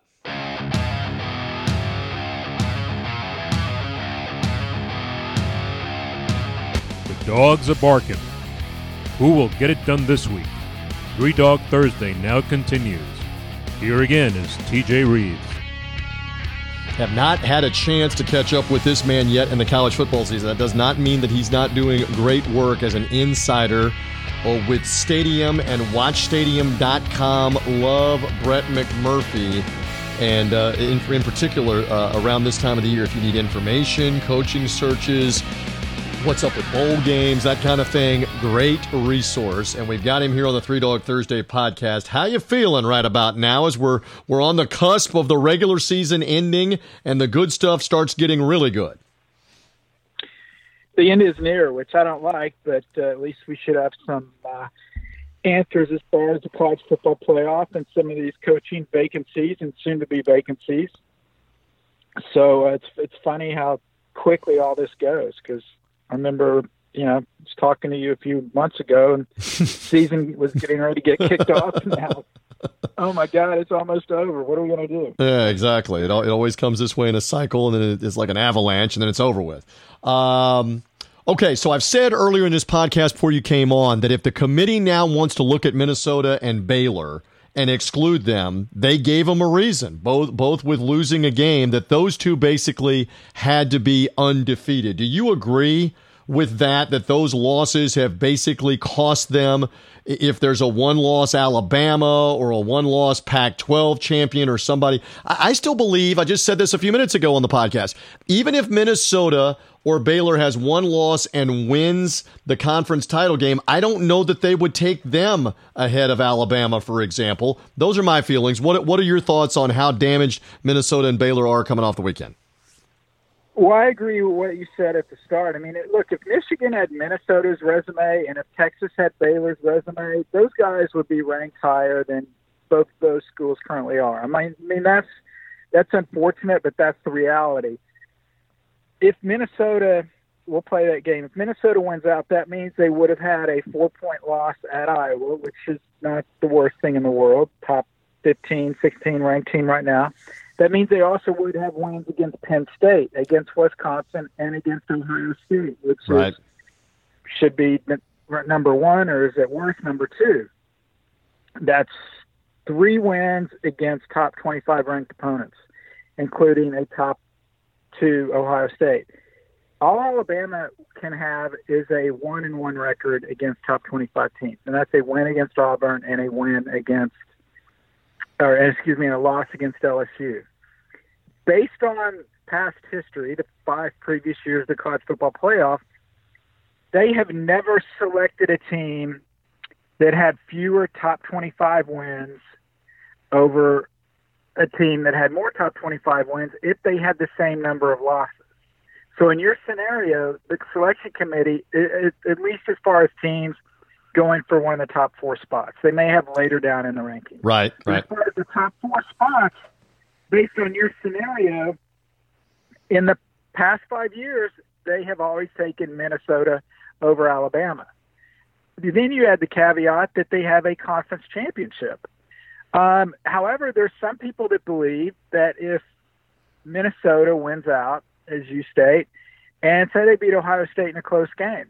The dogs are barking. Who will get it done this week? Three Dog Thursday now continues. Here again is TJ Reeves. Have not had a chance to catch up with this man yet in the college football season. That does not mean that he's not doing great work as an insider or with Stadium and WatchStadium.com. Love Brett McMurphy. And uh, in, in particular, uh, around this time of the year, if you need information, coaching searches, what's up with bowl games, that kind of thing. Great resource, and we've got him here on the Three Dog Thursday podcast. How you feeling right about now as we're we're on the cusp of the regular season ending and the good stuff starts getting really good? The end is near, which I don't like, but uh, at least we should have some uh, answers as far as the college football playoff and some of these coaching vacancies and soon to be vacancies. So uh, it's it's funny how quickly all this goes because I remember, you know, was talking to you a few months ago, and season was getting ready to get kicked off. Now oh my God, it's almost over. What are we going to do? Yeah, exactly. It, it always comes this way in a cycle, and then it's like an avalanche, and then it's over with. Um, okay, so I've said earlier in this podcast before you came on that if the committee now wants to look at Minnesota and Baylor and exclude them, they gave them a reason, both both with losing a game, that those two basically had to be undefeated. Do you agree with that? That those losses have basically cost them if there's a one loss Alabama or a one loss Pac 12 champion or somebody. I, still believe, I just said this a few minutes ago on the podcast, even if Minnesota or Baylor has one loss and wins the conference title game, I don't know that they would take them ahead of Alabama, for example. Those are my feelings. What, what are your thoughts on how damaged Minnesota and Baylor are coming off the weekend? Well, I agree with what you said at the start. I mean, look, if Michigan had Minnesota's resume and if Texas had Baylor's resume, those guys would be ranked higher than both those schools currently are. I mean, I mean that's that's unfortunate, but that's the reality. If Minnesota will play that game, if Minnesota wins out, that means they would have had a four-point loss at Iowa, which is not the worst thing in the world. Top 15, 16 ranked team right now. That means they also would have wins against Penn State, against Wisconsin, and against Ohio State, which right. is, should be number one, or is it worse, number two? That's three wins against top 25 ranked opponents, including a top two Ohio State. All Alabama can have is a one and one record against top 25 teams, and that's a win against Auburn and a win against or excuse me, in a loss against LSU. Based on past history, the five previous years of the college football playoff, they have never selected a team that had fewer top 25 wins over a team that had more top 25 wins if they had the same number of losses. So in your scenario, the selection committee, it, it, at least as far as teams – going for one of the top four spots. They may have later down in the rankings. Right, right. As far as the top four spots, based on your scenario, in the past five years, they have always taken Minnesota over Alabama. Then you add the caveat that they have a conference championship. Um, however, there's some people that believe that if Minnesota wins out, as you state, and say they beat Ohio State in a close game,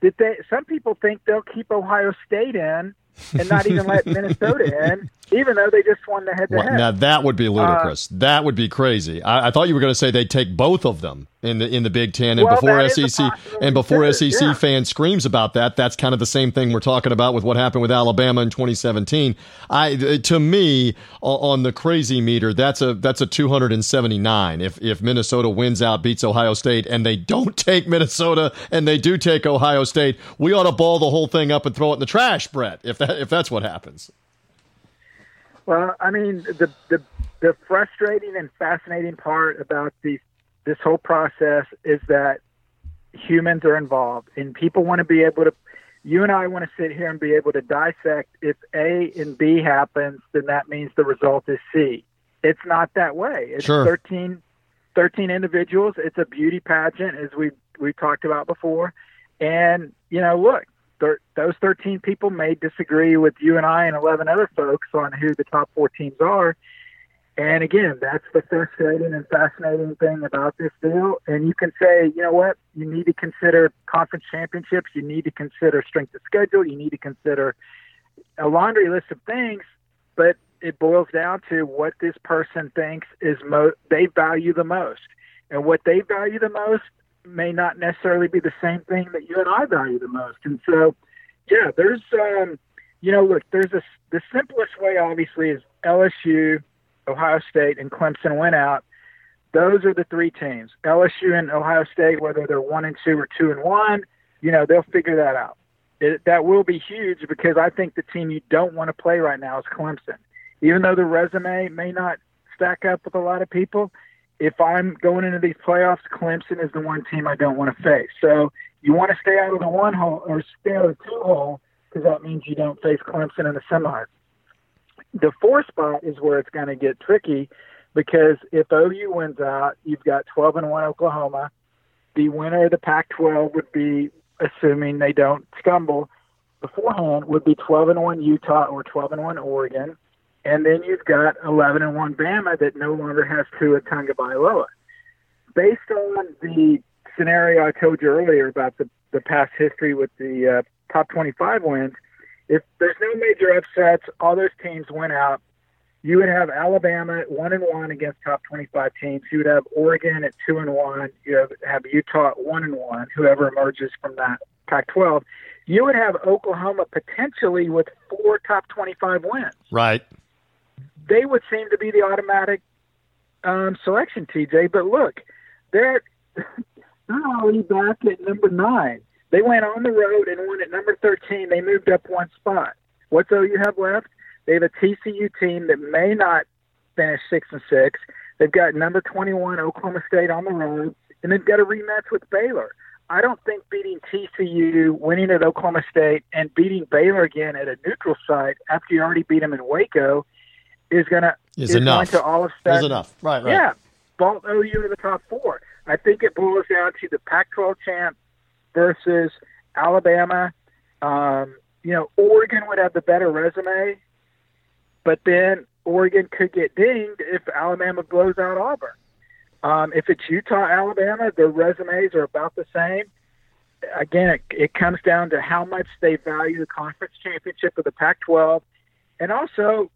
that they some people think they'll keep Ohio State in and not even let Minnesota in, even though they just won the head to head. Now that would be ludicrous. Uh, that would be crazy. I, I, thought you were going to say they'd take both of them in the in the Big Ten, and well, before SEC and before. SEC yeah. fan screams about that, that's kind of the same thing we're talking about with what happened with Alabama in 2017. I to me on the crazy meter, that's a that's a 279. If if Minnesota wins out, beats Ohio State, and they don't take Minnesota and they do take Ohio State, we ought to ball the whole thing up and throw it in the trash, Brett. If that if that's what happens. Well, I mean the the the frustrating and fascinating part about these this whole process is that humans are involved and people want to be able to you and I want to sit here and be able to dissect if A and B happens, then that means the result is C. It's not that way. It's sure. 13, 13 individuals. It's a beauty pageant, as we we talked about before. And you know, look, thir- those 13 people may disagree with you and I and 11 other folks on who the top four teams are. And again, that's the frustrating and fascinating thing about this deal. And you can say, you know what, you need to consider conference championships, you need to consider strength of schedule, you need to consider a laundry list of things, but it boils down to what this person thinks is mo- they value the most. And what they value the most may not necessarily be the same thing that you and I value the most. And so, yeah, there's, um, you know, look, there's a, the simplest way, obviously, is LSU Ohio State, and Clemson went out. Those are the three teams. LSU and Ohio State, whether they're one and two or two and one, you know, they'll figure that out. It, that will be huge because I think the team you don't want to play right now is Clemson. Even though the resume may not stack up with a lot of people, if I'm going into these playoffs, Clemson is the one team I don't want to face. So you want to stay out of the one hole or stay out of the two hole because that means you don't face Clemson in the semis. The four spot is where it's going to get tricky because if OU wins out, you've got 12 and 1 Oklahoma. The winner of the Pac 12 would be, assuming they don't stumble beforehand, would be 12 and 1 Utah or 12 and 1 Oregon. And then you've got 11 and one Bama that no longer has Tua Tagovailoa. Based on the scenario I told you earlier about the the past history with the uh, top 25 wins, if there's no major upsets, all those teams went out. You would have Alabama at one and one against top 25 teams. You would have Oregon at two and one. You have, have Utah at one and one. Whoever emerges from that Pac-12, you would have Oklahoma potentially with four top 25 wins. Right. They would seem to be the automatic um, selection, TJ. But look, they're they're already back at number nine. They went on the road and won at number 13. They moved up one spot. What's all you have left? They have a TCU team that may not finish six and six. They've got number 21 Oklahoma State on the road, and they've got a rematch with Baylor. I don't think beating TCU, winning at Oklahoma State, and beating Baylor again at a neutral site after you already beat them in Waco is going to is, is enough. To all of that. Is enough. Right. Right. Yeah. Vault OU to the top four. I think it boils down to the Pac-12 champ versus Alabama. Um, you know, Oregon would have the better resume, but then Oregon could get dinged if Alabama blows out Auburn. Um, if it's Utah, Alabama, their resumes are about the same. Again, it, it comes down to how much they value the conference championship of the Pac-12, and also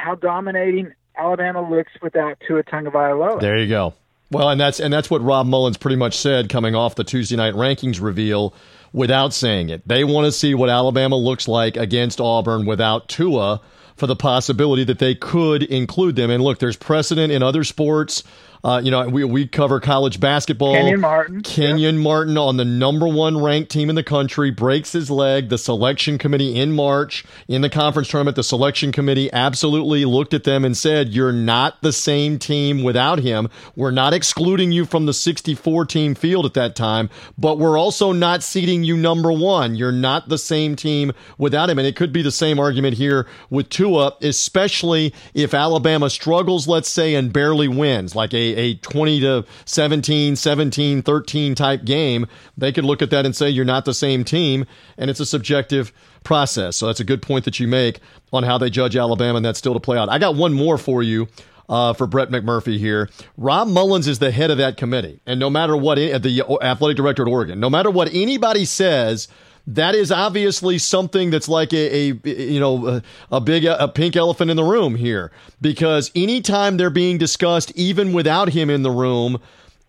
how dominating Alabama looks without Tua Tagovailoa. There you go. Well, and that's and that's what Rob Mullens pretty much said coming off the Tuesday night rankings reveal without saying it. They want to see what Alabama looks like against Auburn without Tua for the possibility that they could include them. And look, there's precedent in other sports uh, you know, we, we cover college basketball. Kenyon Martin. Kenyon. Martin on the number one ranked team in the country breaks his leg. The selection committee in March in the conference tournament, the selection committee absolutely looked at them and said, You're not the same team without him. We're not excluding you from the 64 team field at that time, but we're also not seating you number one. You're not the same team without him. And it could be the same argument here with Tua, especially if Alabama struggles, let's say, and barely wins, like a a, 20 to 17, 17, 13 type game, they could look at that and say you're not the same team, and it's a subjective process. So that's a good point that you make on how they judge Alabama, and that's still to play out. I got one more for you. Uh, for Brett McMurphy here. Rob Mullens is the head of that committee. And no matter what, the athletic director at Oregon, no matter what anybody says that is obviously something that's like a, a you know a, a, big a pink elephant in the room here. Because anytime they're being discussed even without him in the room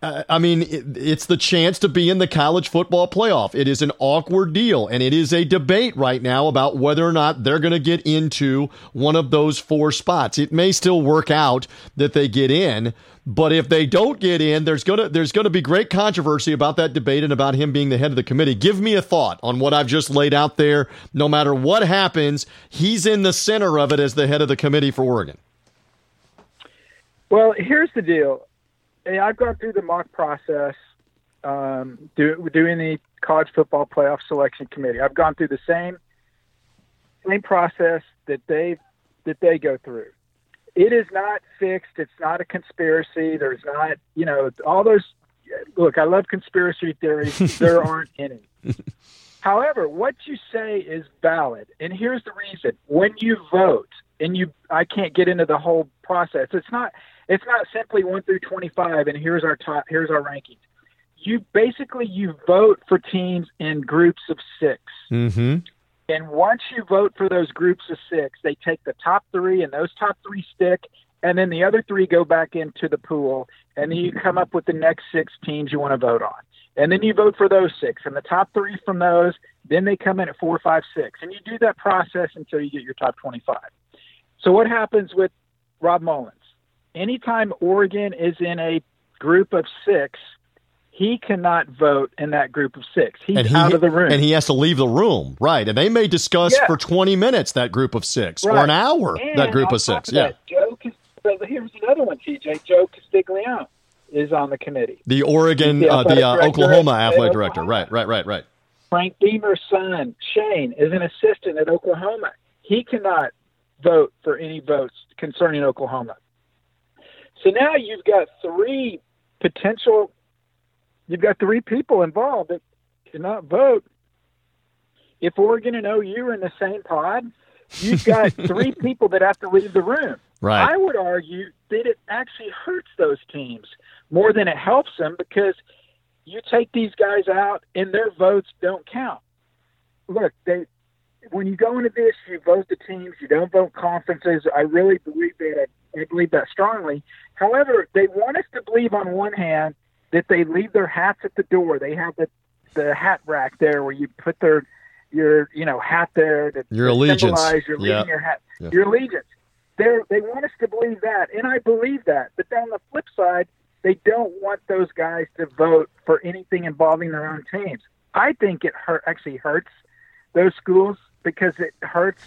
I mean, it's the chance to be in the college football playoff. It is an awkward deal, and it is a debate right now about whether or not they're going to get into one of those four spots. It may still work out that they get in, but if they don't get in, there's gonna there's gonna be great controversy about that debate and about him being the head of the committee. Give me a thought on what I've just laid out there. No matter what happens, he's in the center of it as the head of the committee for Oregon. Well, here's the deal. I've gone through the mock process um, do, doing the college football playoff selection committee. I've gone through the same same process that they that they go through it is not fixed. It's not a conspiracy. There's not, you know, all those. Look, I love conspiracy theories. there aren't any. However, what you say is valid, and here's the reason: when you vote, and you, I can't get into the whole process. It's not. It's not simply one through twenty-five, and here's our top. Here's our rankings. You basically you vote for teams in groups of 6 mm-hmm. And once you vote for those groups of six, they take the top three, and those top three stick, and then the other three go back into the pool, and then you come up with the next six teams you want to vote on. And then you vote for those six, and the top three from those, then they come in at four, five, six, and you do that process until you get your top 25. So what happens with Rob Mullens? Anytime Oregon is in a group of six – he cannot vote in that group of six. He's he, out of the room. And he has to leave the room. Right. And they may discuss yeah. for 20 minutes that group of six right. or an hour and that group of six. Of yeah. That, Joe, here's another one, TJ. Joe Castiglione is on the committee. The Oregon, the, uh, the uh, Oklahoma athletic director. Right, right, right, right. Frank Beamer's son, Shane, is an assistant at Oklahoma. He cannot vote for any votes concerning Oklahoma. So now you've got three potential you've got three people involved that cannot vote. If Oregon and OU are in the same pod, you've got three people that have to leave the room. Right. I would argue that it actually hurts those teams more than it helps them because you take these guys out and their votes don't count. Look, they when you go into this, you vote the teams, you don't vote conferences. I really believe that. I believe that strongly. However, they want us to believe on one hand that they leave their hats at the door. They have the the hat rack there where you put their your you know hat there to, your allegiance. symbolize your leaving yeah. your hat Yeah. your allegiance. They they want us to believe that, and I believe that. But then on the flip side, they don't want those guys to vote for anything involving their own teams. I think it hurt actually hurts those schools because it hurts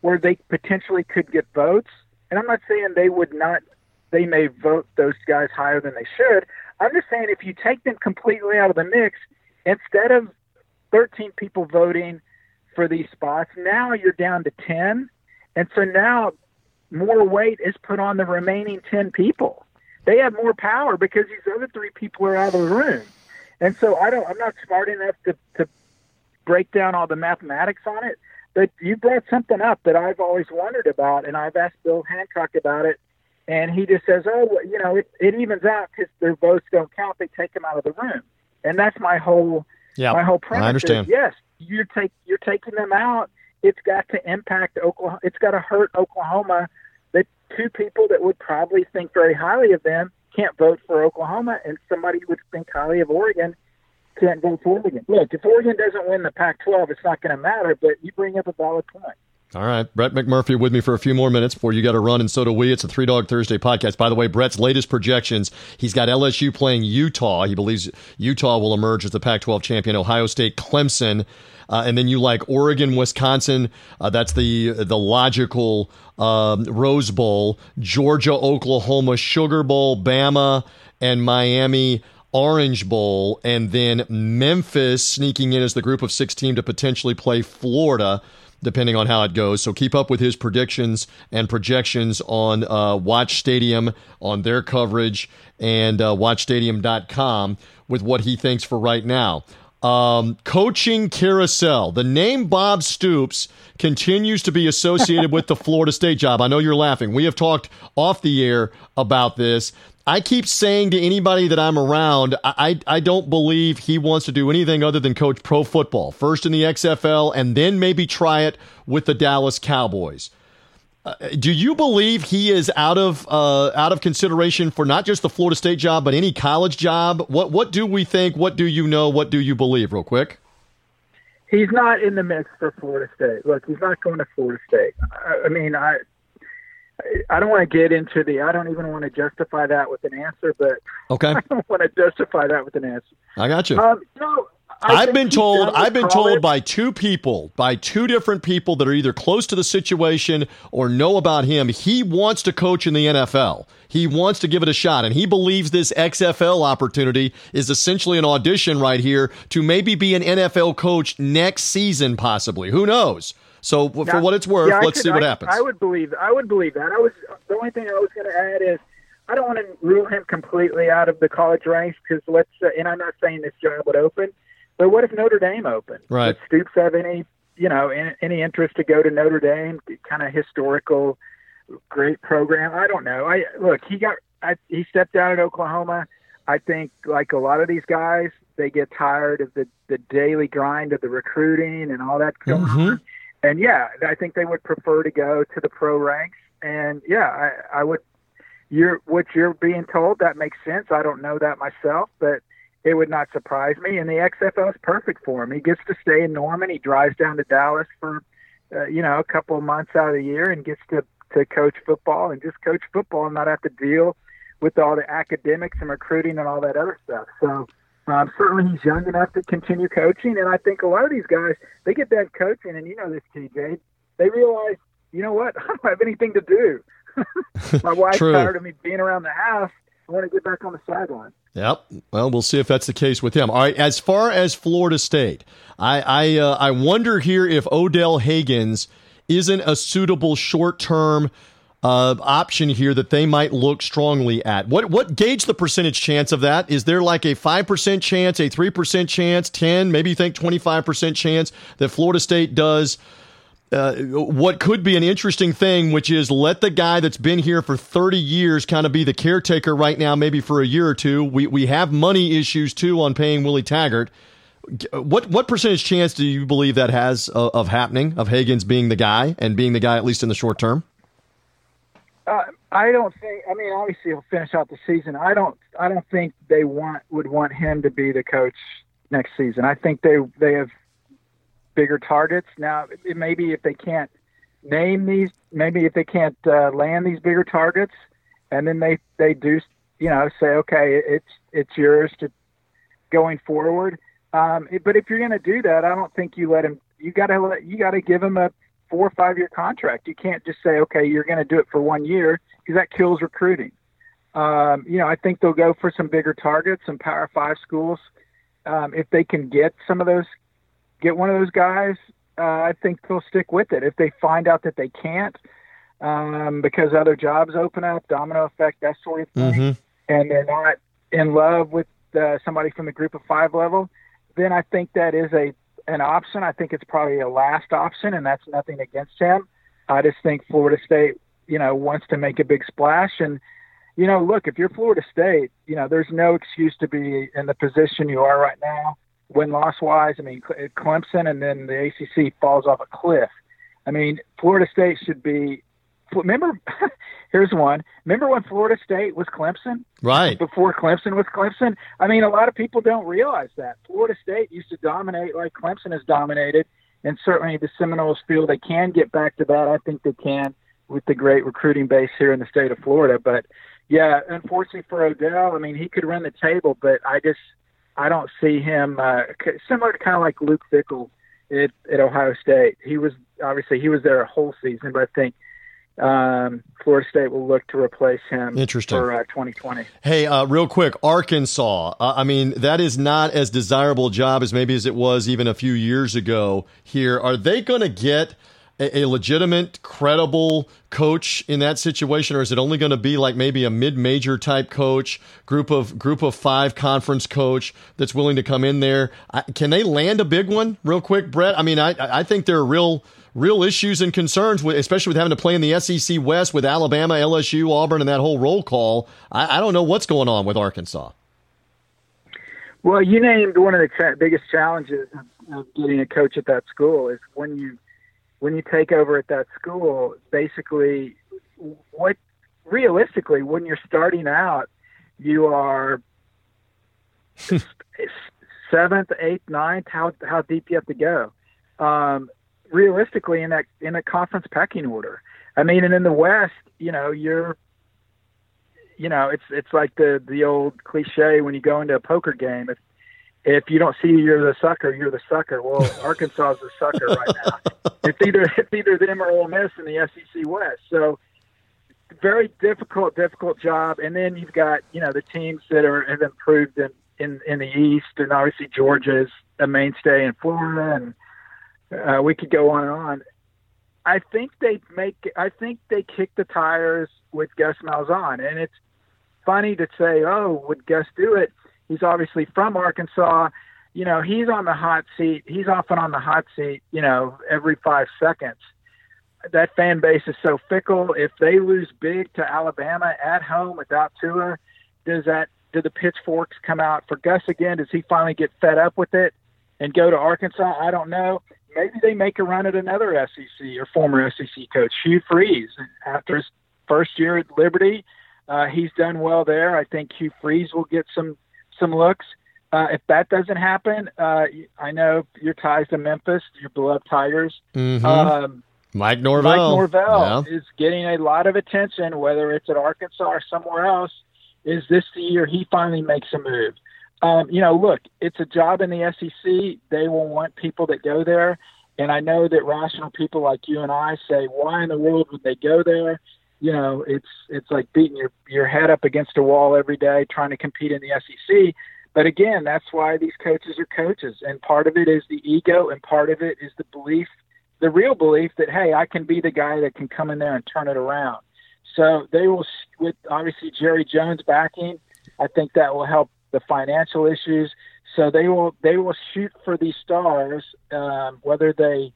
where they potentially could get votes. And I'm not saying they would not they may vote those guys higher than they should. I'm just saying if you take them completely out of the mix, instead of 13 people voting for these spots, now you're down to 10. And so now more weight is put on the remaining 10 people. They have more power because these other three people are out of the room. And so I don't I'm not smart enough to, to break down all the mathematics on it, but you brought something up that I've always wondered about, and I've asked Bill Hancock about it, and he just says, "Oh, well, you know, it, it evens out because their votes don't count. They take them out of the room." And that's my whole Yeah. my whole premise. I understand. Is, yes, you're take you're taking them out. It's got to impact Oklahoma. It's got to hurt Oklahoma. That two people that would probably think very highly of them can't vote for Oklahoma, and somebody who would think highly of Oregon can't vote for Oregon. Look, if Oregon doesn't win the Pac-12, it's not going to matter. But you bring up a valid point. All right. Brett McMurphy with me for a few more minutes before you got to run, and so do we. It's a Three Dog Thursday podcast. By the way, Brett's latest projections he's got LSU playing Utah. He believes Utah will emerge as the Pac 12 champion, Ohio State, Clemson. Uh, and then you like Oregon, Wisconsin. Uh, that's the the logical um, Rose Bowl. Georgia, Oklahoma, Sugar Bowl, Bama, and Miami. Orange Bowl, and then Memphis sneaking in as the group of six team to potentially play Florida depending on how it goes. So keep up with his predictions and projections on uh, Watch Stadium, on their coverage, and uh, WatchStadium.com with what he thinks for right now. Um, coaching carousel. The name Bob Stoops continues to be associated with the Florida State job. I know you're laughing. We have talked off the air about this. I keep saying to anybody that I'm around, I, I don't believe he wants to do anything other than coach pro football, first in the XFL, and then maybe try it with the Dallas Cowboys. Uh, do you believe he is out of uh, out of consideration for not just the Florida State job, but any college job? What what do we think? What do you know? What do you believe? Real quick. He's not in the mix for Florida State. Look, he's not going to Florida State. I, I mean, I I don't want to get into the. I don't even want to justify that with an answer, but Okay, I don't want to justify that with an answer. I got you. Um, no, I I've been told I've been college. told by two people, by two different people that are either close to the situation or know about him. He wants to coach in the NFL. He wants to give it a shot and he believes this XFL opportunity is essentially an audition right here to maybe be an NFL coach next season possibly. Who knows? So for Now, what it's worth, yeah, let's could- see what I- happens. I would believe. I would believe that. I was the only thing I was going to add is I don't want to rule him completely out of the college ranks because let's. Uh, and I'm not saying this job would open, but what if Notre Dame opened? Right. Would Stoops have any, you know, any, any interest to go to Notre Dame? Kind of historical, great program. I don't know. I look. He got. I, he stepped down at Oklahoma. I think, like a lot of these guys, they get tired of the the daily grind of the recruiting and all that going Mhm. on. And yeah, I think they would prefer to go to the pro ranks. And yeah, I, I would. You're what you're being told that makes sense. I don't know that myself, but it would not surprise me. And the XFL is perfect for him. He gets to stay in Norman. He drives down to Dallas for, uh, you know, a couple of months out of the year and gets to to coach football and just coach football and not have to deal with all the academics and recruiting and all that other stuff. So um, certainly he's young enough to continue coaching, and I think a lot of these guys they get done coaching, and you know this, TJ, they realize, you know what, I don't have anything to do. My wife's tired of me being around the house. I want to get back on the sideline. Yep. Well, we'll see if that's the case with him. All right. As far as Florida State, I I, uh, I wonder here if Odell Haggins isn't a suitable short term uh, option here that they might look strongly at. What what gauge the percentage chance of that? Is there like a five percent chance, a three percent chance, ten, maybe you think twenty five percent chance that Florida State does? uh, what could be an interesting thing, which is let the guy that's been here for 30 years kind of be the caretaker right now, maybe for a year or two. We, we have money issues too on paying Willie Taggart. What what percentage chance do you believe that has of, of happening of Haggins being the guy and being the guy at least in the short term? Uh, I don't think. I mean, obviously he'll finish out the season. I don't. I don't think they want would want him to be the coach next season. I think they they have bigger targets now. Maybe if they can't name these, maybe if they can't uh, land these bigger targets, and then they they do, you know, say okay, it's it's yours to going forward. Um, but if you're going to do that, I don't think you let him. You got to let you got to give him a four or five year contract. You can't just say, okay, you're going to do it for one year because that kills recruiting. Um, you know, I think they'll go for some bigger targets, some Power Five schools. Um, if they can get some of those, get one of those guys, uh, I think they'll stick with it. If they find out that they can't, um, because other jobs open up, domino effect, that sort of thing, mm-hmm. and they're not in love with uh, somebody from the group of five level, then I think that is a an option. I think it's probably a last option, and that's nothing against him. I just think Florida State, you know, wants to make a big splash. And, you know, look, if you're Florida State, you know, there's no excuse to be in the position you are right now, win loss wise. I mean, Clemson and then the ACC falls off a cliff. I mean, Florida State should be remember here's one. Remember when florida state was clemson? Right. Before clemson was clemson? I mean a lot of people don't realize that. Florida state used to dominate like clemson has dominated and certainly the seminoles feel they can get back to that. I think they can with the great recruiting base here in the state of florida. But yeah unfortunately for odell i mean he could run the table but i just i don't see him uh, similar to kind of like luke fickell at, at ohio state. He was obviously he was there a whole season but i think um, Florida State will look to replace him Interesting. for uh, 2020. Hey, uh, real quick, Arkansas. Uh, I mean, that is not as desirable a job as maybe as it was even a few years ago here. Are they going to get a, a, legitimate, credible coach in that situation, or is it only going to be like maybe a mid-major type coach, group of group of five conference coach that's willing to come in there? I, can they land a big one real quick, Brett? I mean, I I think they're real real issues and concerns, with, especially with having to play in the SEC West with Alabama, LSU, Auburn, and that whole roll call. I, I don't know what's going on with Arkansas. Well, you named one of the cha- biggest challenges of getting a coach at that school is when you when you take over at that school. Basically, what realistically, when you're starting out, you are seventh, eighth, ninth. How how deep you have to go? Um, realistically in that in a conference pecking order. I mean, and in the West, you know, you're you know, it's it's like the the old cliche when you go into a poker game. If if you don't see you're the sucker, you're the sucker. Well, Arkansas is the sucker right now. It's either it's either them or Ole Miss in the SEC West. So very difficult, difficult job. And then you've got you know the teams that are have improved in in in the East, and obviously Georgia's a mainstay in Florida, and uh, we could go on and on. I think they make. I think they kick the tires with Gus Malzahn, and it's funny to say, "Oh, would Gus do it?" He's obviously from Arkansas. You know, he's on the hot seat. He's often on the hot seat. You know, every five seconds. That fan base is so fickle. If they lose big to Alabama at home without Tua, does that do the pitchforks come out for Gus again? Does he finally get fed up with it and go to Arkansas? I don't know maybe they make a run at another SEC or former SEC coach, Hugh Freeze. After his first year at Liberty, uh, he's done well there. I think Hugh Freeze will get some some looks. Uh, if that doesn't happen, uh, I know your ties to Memphis, your beloved Tigers. Mm-hmm. Um, Mike Norvell. Mike Norvell yeah. is getting a lot of attention, whether it's at Arkansas or somewhere else. Is this the year he finally makes a move? Um, you know, look, it's a job in the SEC. They will want people that go there. And I know that rational people like you and I say, why in the world would they go there? You know, it's it's like beating your your head up against a wall every day trying to compete in the SEC. But again, that's why these coaches are coaches, and part of it is the ego, and part of it is the belief, the real belief that hey, I can be the guy that can come in there and turn it around. So they will, with obviously Jerry Jones backing, I think that will help the financial issues. So they will they will shoot for these stars, um, whether they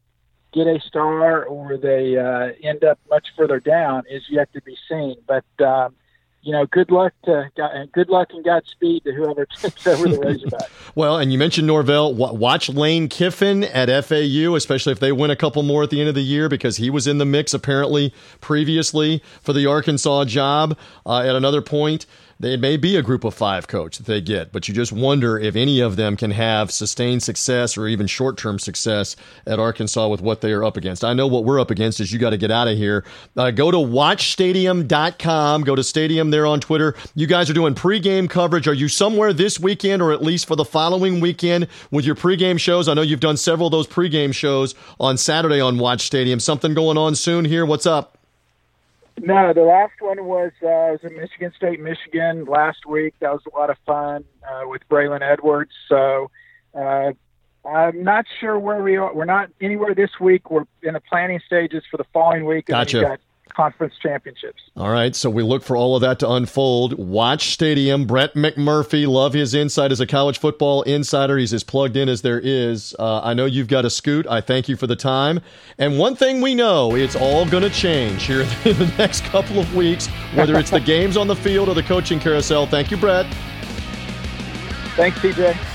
get a star or they uh, end up much further down is yet to be seen. But um, you know, good luck to and good luck and Godspeed to whoever takes over the Razorbacks. well, and you mentioned Norvell. Watch Lane Kiffin at FAU, especially if they win a couple more at the end of the year, because he was in the mix apparently previously for the Arkansas job uh, at another point. It may be a group of five coach that they get, but you just wonder if any of them can have sustained success or even short term success at Arkansas with what they are up against. I know what we're up against is you got to get out of here. Uh, go to watchstadium.com. Go to Stadium there on Twitter. You guys are doing pregame coverage. Are you somewhere this weekend or at least for the following weekend with your pregame shows? I know you've done several of those pregame shows on Saturday on Watch Stadium. Something going on soon here? What's up? No, the last one was uh, was in Michigan State, Michigan last week. That was a lot of fun uh, with Braylon Edwards. So uh, I'm not sure where we are. We're not anywhere this week. We're in the planning stages for the following week. Gotcha conference championships. All right, so we look for all of that to unfold. Watch Stadium. Brett McMurphy, love his insight as a college football insider. He's as plugged in as there is. Uh, I know you've got a scoot. I thank you for the time. And one thing we know, it's all going to change here in the next couple of weeks, whether it's the games on the field or the coaching carousel. Thank you, Brett. Thanks, TJ.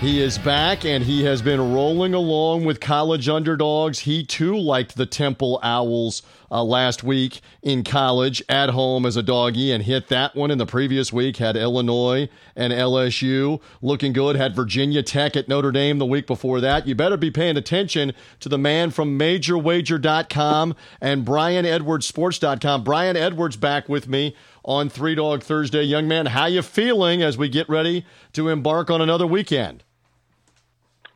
He is back and he has been rolling along with college underdogs. He too liked the Temple Owls uh, last week in college at home as a doggy and hit that one in the previous week. Had Illinois and LSU looking good. Had Virginia Tech at Notre Dame the week before that. You better be paying attention to the man from MajorWager.com and BrianEdwardsSports.com. Brian Edwards back with me on Three Dog Thursday. Young man, how you feeling as we get ready to embark on another weekend?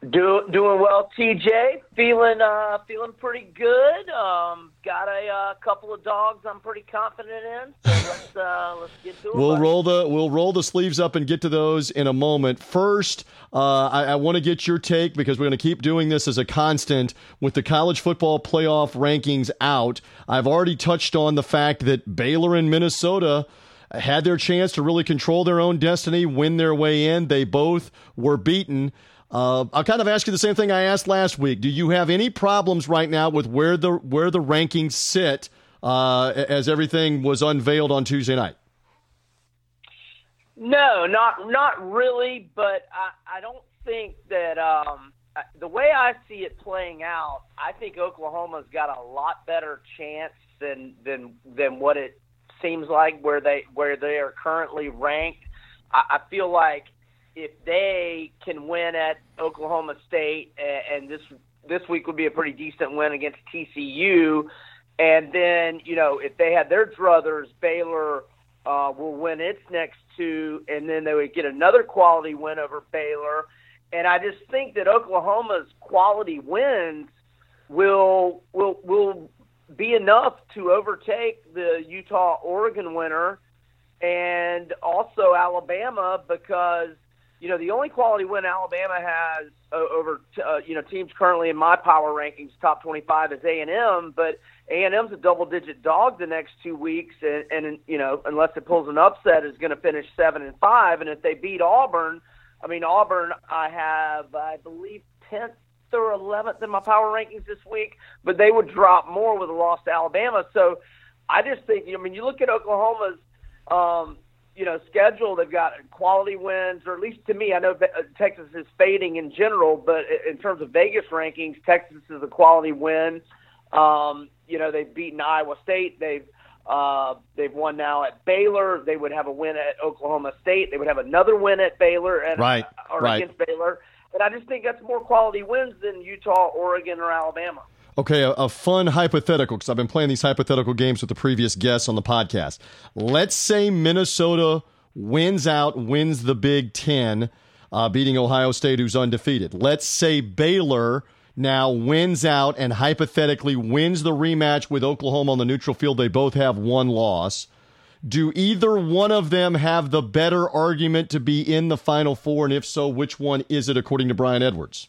Do, doing well, TJ. Feeling uh, feeling pretty good. Um, got a uh, couple of dogs I'm pretty confident in. So let's uh, let's get to it. We'll roll the we'll roll the sleeves up and get to those in a moment. First, uh, I, I want to get your take because we're going to keep doing this as a constant with the college football playoff rankings out. I've already touched on the fact that Baylor and Minnesota had their chance to really control their own destiny, win their way in. They both were beaten. Uh, I'll kind of ask you the same thing I asked last week. Do you have any problems right now with where the where the rankings sit uh, as everything was unveiled on Tuesday night? No, not not really. But I, I don't think that um, the way I see it playing out, I think Oklahoma's got a lot better chance than than than what it seems like where they where they are currently ranked. I, I feel like if they can win at Oklahoma State, and this this week would be a pretty decent win against TCU, and then you know if they had their druthers, Baylor uh, will win its next two, and then they would get another quality win over Baylor. And I just think that Oklahoma's quality wins will will will be enough to overtake the Utah Oregon winner and also Alabama because you know, the only quality win Alabama has uh, over, uh, you know, teams currently in my power rankings, top 25 is A&M, but A&M's a double-digit dog the next two weeks, and, and you know, unless it pulls an upset, is going to finish seven and five. And if they beat Auburn, I mean, Auburn, I have, I believe, 10th or 11th in my power rankings this week, but they would drop more with a loss to Alabama. So I just think, I mean, you look at Oklahoma's. Um, you know schedule. They've got quality wins, or at least to me, I know uh, Texas is fading in general, but in terms of Vegas rankings, Texas is a quality win. Um, you know they've beaten Iowa State. They've uh, they've won now at Baylor. They would have a win at Oklahoma State. They would have another win at Baylor and right, or right. against Baylor. And I just think that's more quality wins than Utah, Oregon, or Alabama. Okay, a, a fun hypothetical because I've been playing these hypothetical games with the previous guests on the podcast. Let's say Minnesota wins out, wins the Big Ten, uh, beating Ohio State, who's undefeated. Let's say Baylor now wins out and hypothetically wins the rematch with Oklahoma on the neutral field. They both have one loss. Do either one of them have the better argument to be in the Final Four? And if so, which one is it, according to Brian Edwards?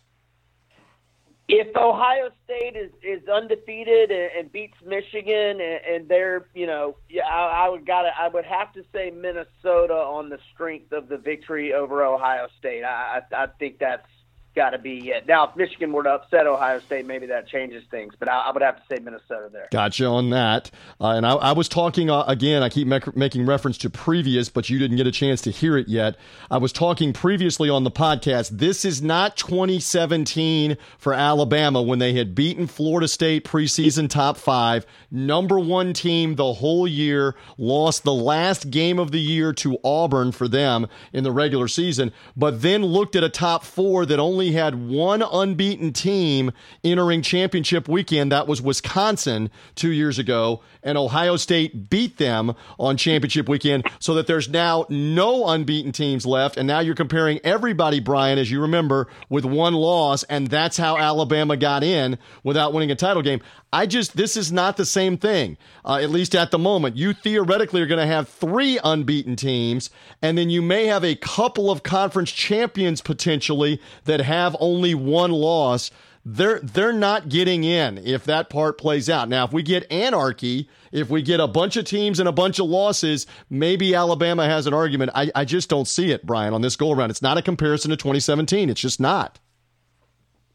If Ohio State is, is undefeated and, and beats Michigan and, and they're you know yeah I, I would got I would have to say Minnesota on the strength of the victory over Ohio State. I I, I think that's got to be it. Now, if Michigan were to upset Ohio State, maybe that changes things. But I, I would have to say Minnesota there. Gotcha on that. Uh, and I, I, was talking uh, again. I keep making reference to previous, but you didn't get a chance to hear it yet. I was talking previously on the podcast. This is not 2017 for Alabama when they had beaten Florida State preseason top five, number one team the whole year, lost the last game of the year to Auburn for them in the regular season, but then looked at a top four that only only had one unbeaten team entering championship weekend. That was Wisconsin two years ago, and Ohio State beat them on championship weekend, so that there's now no unbeaten teams left. And now you're comparing everybody, Brian, as you remember, with one loss, and that's how Alabama got in without winning a title game. I just, this is not the same thing, uh, at least at the moment. You theoretically are going to have three unbeaten teams, and then you may have a couple of conference champions potentially that have only one loss. They're, they're not getting in if that part plays out. Now, if we get anarchy, if we get a bunch of teams and a bunch of losses, maybe Alabama has an argument. I, I just don't see it, Brian, on this go around. It's not a comparison to 2017. It's just not.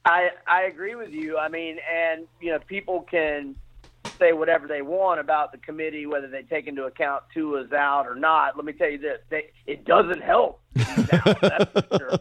I I agree with you. I mean, and you know, people can say whatever they want about the committee, whether they take into account Tua's out or not. Let me tell you this: they, it doesn't help. That's sure.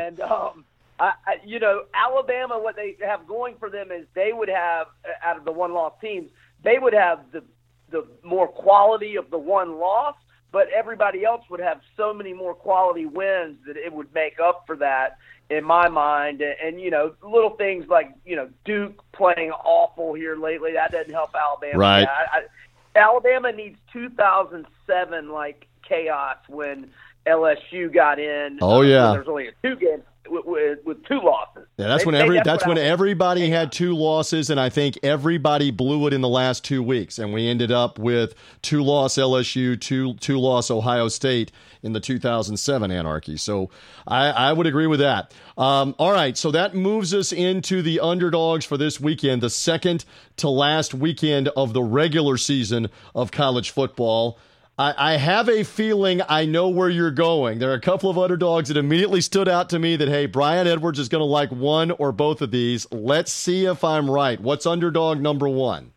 And um, I, I, you know, Alabama, what they have going for them is they would have uh, out of the one-loss teams, they would have the the more quality of the one loss, but everybody else would have so many more quality wins that it would make up for that in my mind. And, and you know, little things like you know Duke playing awful here lately that doesn't help Alabama. Right. I, I, Alabama needs 2007 like chaos when LSU got in. Oh yeah. There's only a two game with, with, with, two losses. Yeah, that's they, when every that's, that's when everybody had two losses, and I think everybody blew it in the last two weeks, and we ended up with two loss LSU, two two loss Ohio State in the 2007 anarchy. So I, I would agree with that. Um, all right, so that moves us into the underdogs for this weekend, the second to last weekend of the regular season of college football. I, I have a feeling I know where you're going. There are a couple of underdogs that immediately stood out to me that, hey, Brian Edwards is going to like one or both of these. Let's see if I'm right. What's underdog number one?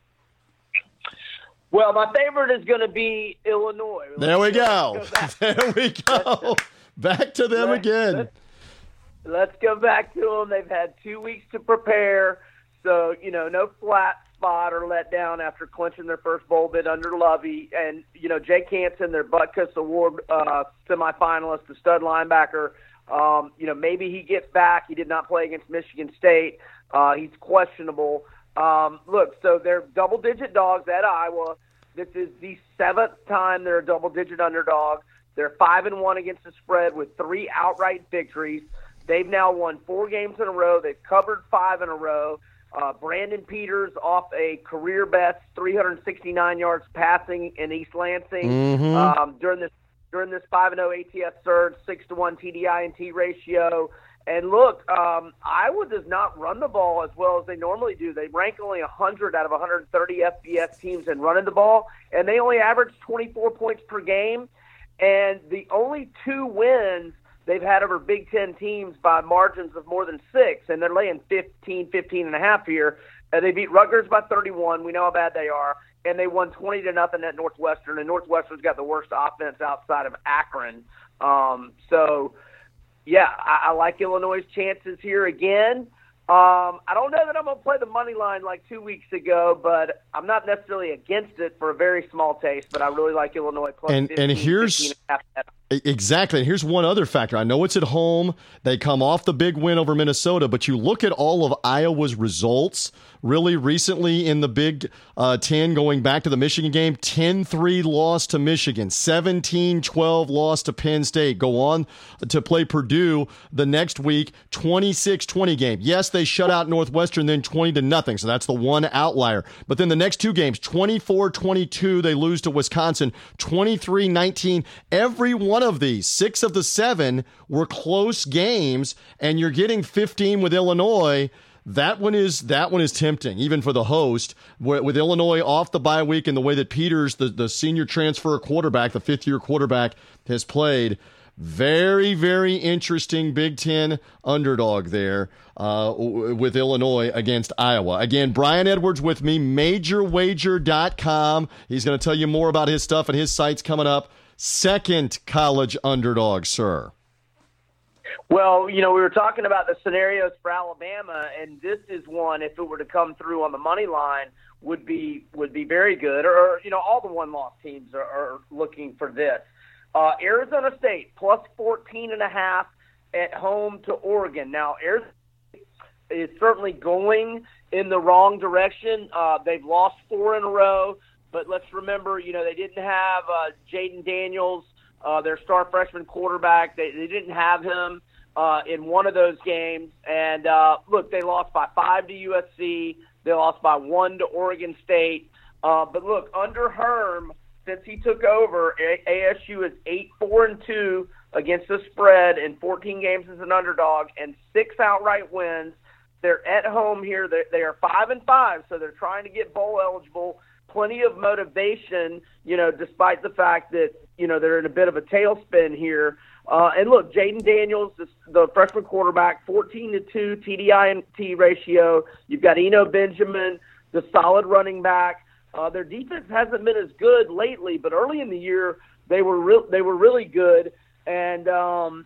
Well, my favorite is going to be Illinois. There we go. there we go. Back to them let's, again. Let's, let's go back to them. They've had two weeks to prepare. So, you know, no flat spot or let down after clinching their first bowl bid under Lovie. And, you know, Jake Hansen, their Butkus Award uh, semifinalist, the stud linebacker, um, you know, maybe he gets back. He did not play against Michigan State. Uh, he's questionable. Um, look, so they're double digit dogs at Iowa. This is the seventh time they're a double digit underdog. They're five and one against the spread with three outright victories. They've now won four games in a row. They've covered five in a row. Uh, Brandon Peters off a career best 369 yards passing in East Lansing mm-hmm. um, during this during this five and zero oh ATS surge, six to one TDI and T ratio. And look, um, Iowa does not run the ball as well as they normally do. They rank only 100 out of 130 FBS teams in running the ball, and they only average 24 points per game. And the only two wins they've had over Big Ten teams by margins of more than six, and they're laying 15, 15 and a half here. Uh, they beat Rutgers by 31. We know how bad they are, and they won 20 to nothing at Northwestern. And Northwestern's got the worst offense outside of Akron. Um, so, yeah, I, I like Illinois' chances here again. Um, I don't know that I'm going to play the money line like two weeks ago, but I'm not necessarily against it for a very small taste. But I really like Illinois plus and 15, and here's Exactly. And here's one other factor. I know it's at home. They come off the big win over Minnesota, but you look at all of Iowa's results really recently in the Big uh, 10 going back to the Michigan game 10 3 loss to Michigan, 17 12 loss to Penn State. Go on to play Purdue the next week, 26 20 game. Yes, they shut out Northwestern, then 20 to nothing. So that's the one outlier. But then the next two games, 24 22, they lose to Wisconsin, 23 19. Every one one of these, six of the seven were close games, and you're getting 15 with Illinois. That one is that one is tempting, even for the host. With Illinois off the bye week and the way that Peters, the, the senior transfer quarterback, the fifth year quarterback, has played. Very, very interesting Big Ten underdog there uh, with Illinois against Iowa. Again, Brian Edwards with me, majorwager.com. He's going to tell you more about his stuff and his sites coming up. Second college underdog, sir. Well, you know, we were talking about the scenarios for Alabama, and this is one. If it were to come through on the money line, would be would be very good. Or you know, all the one loss teams are, are looking for this. Uh, Arizona State plus 14 and a half at home to Oregon. Now, Arizona is certainly going in the wrong direction. Uh, they've lost four in a row, but let's remember, you know, they didn't have uh, Jayden Daniels, uh, their star freshman quarterback. They, they didn't have him uh, in one of those games. And uh, look, they lost by five to USC. They lost by one to Oregon State. Uh, but look, under Herm, since he took over, ASU is eight four and two against the spread in 14 games as an underdog and six outright wins. They're at home here. They're, they are five and five, so they're trying to get bowl eligible. Plenty of motivation, you know, despite the fact that you know they're in a bit of a tailspin here. Uh, and look, Jayden Daniels, the, the freshman quarterback, 14 to two TDI and T ratio. You've got Eno Benjamin, the solid running back. Uh, their defense hasn't been as good lately, but early in the year they were real. They were really good. And um,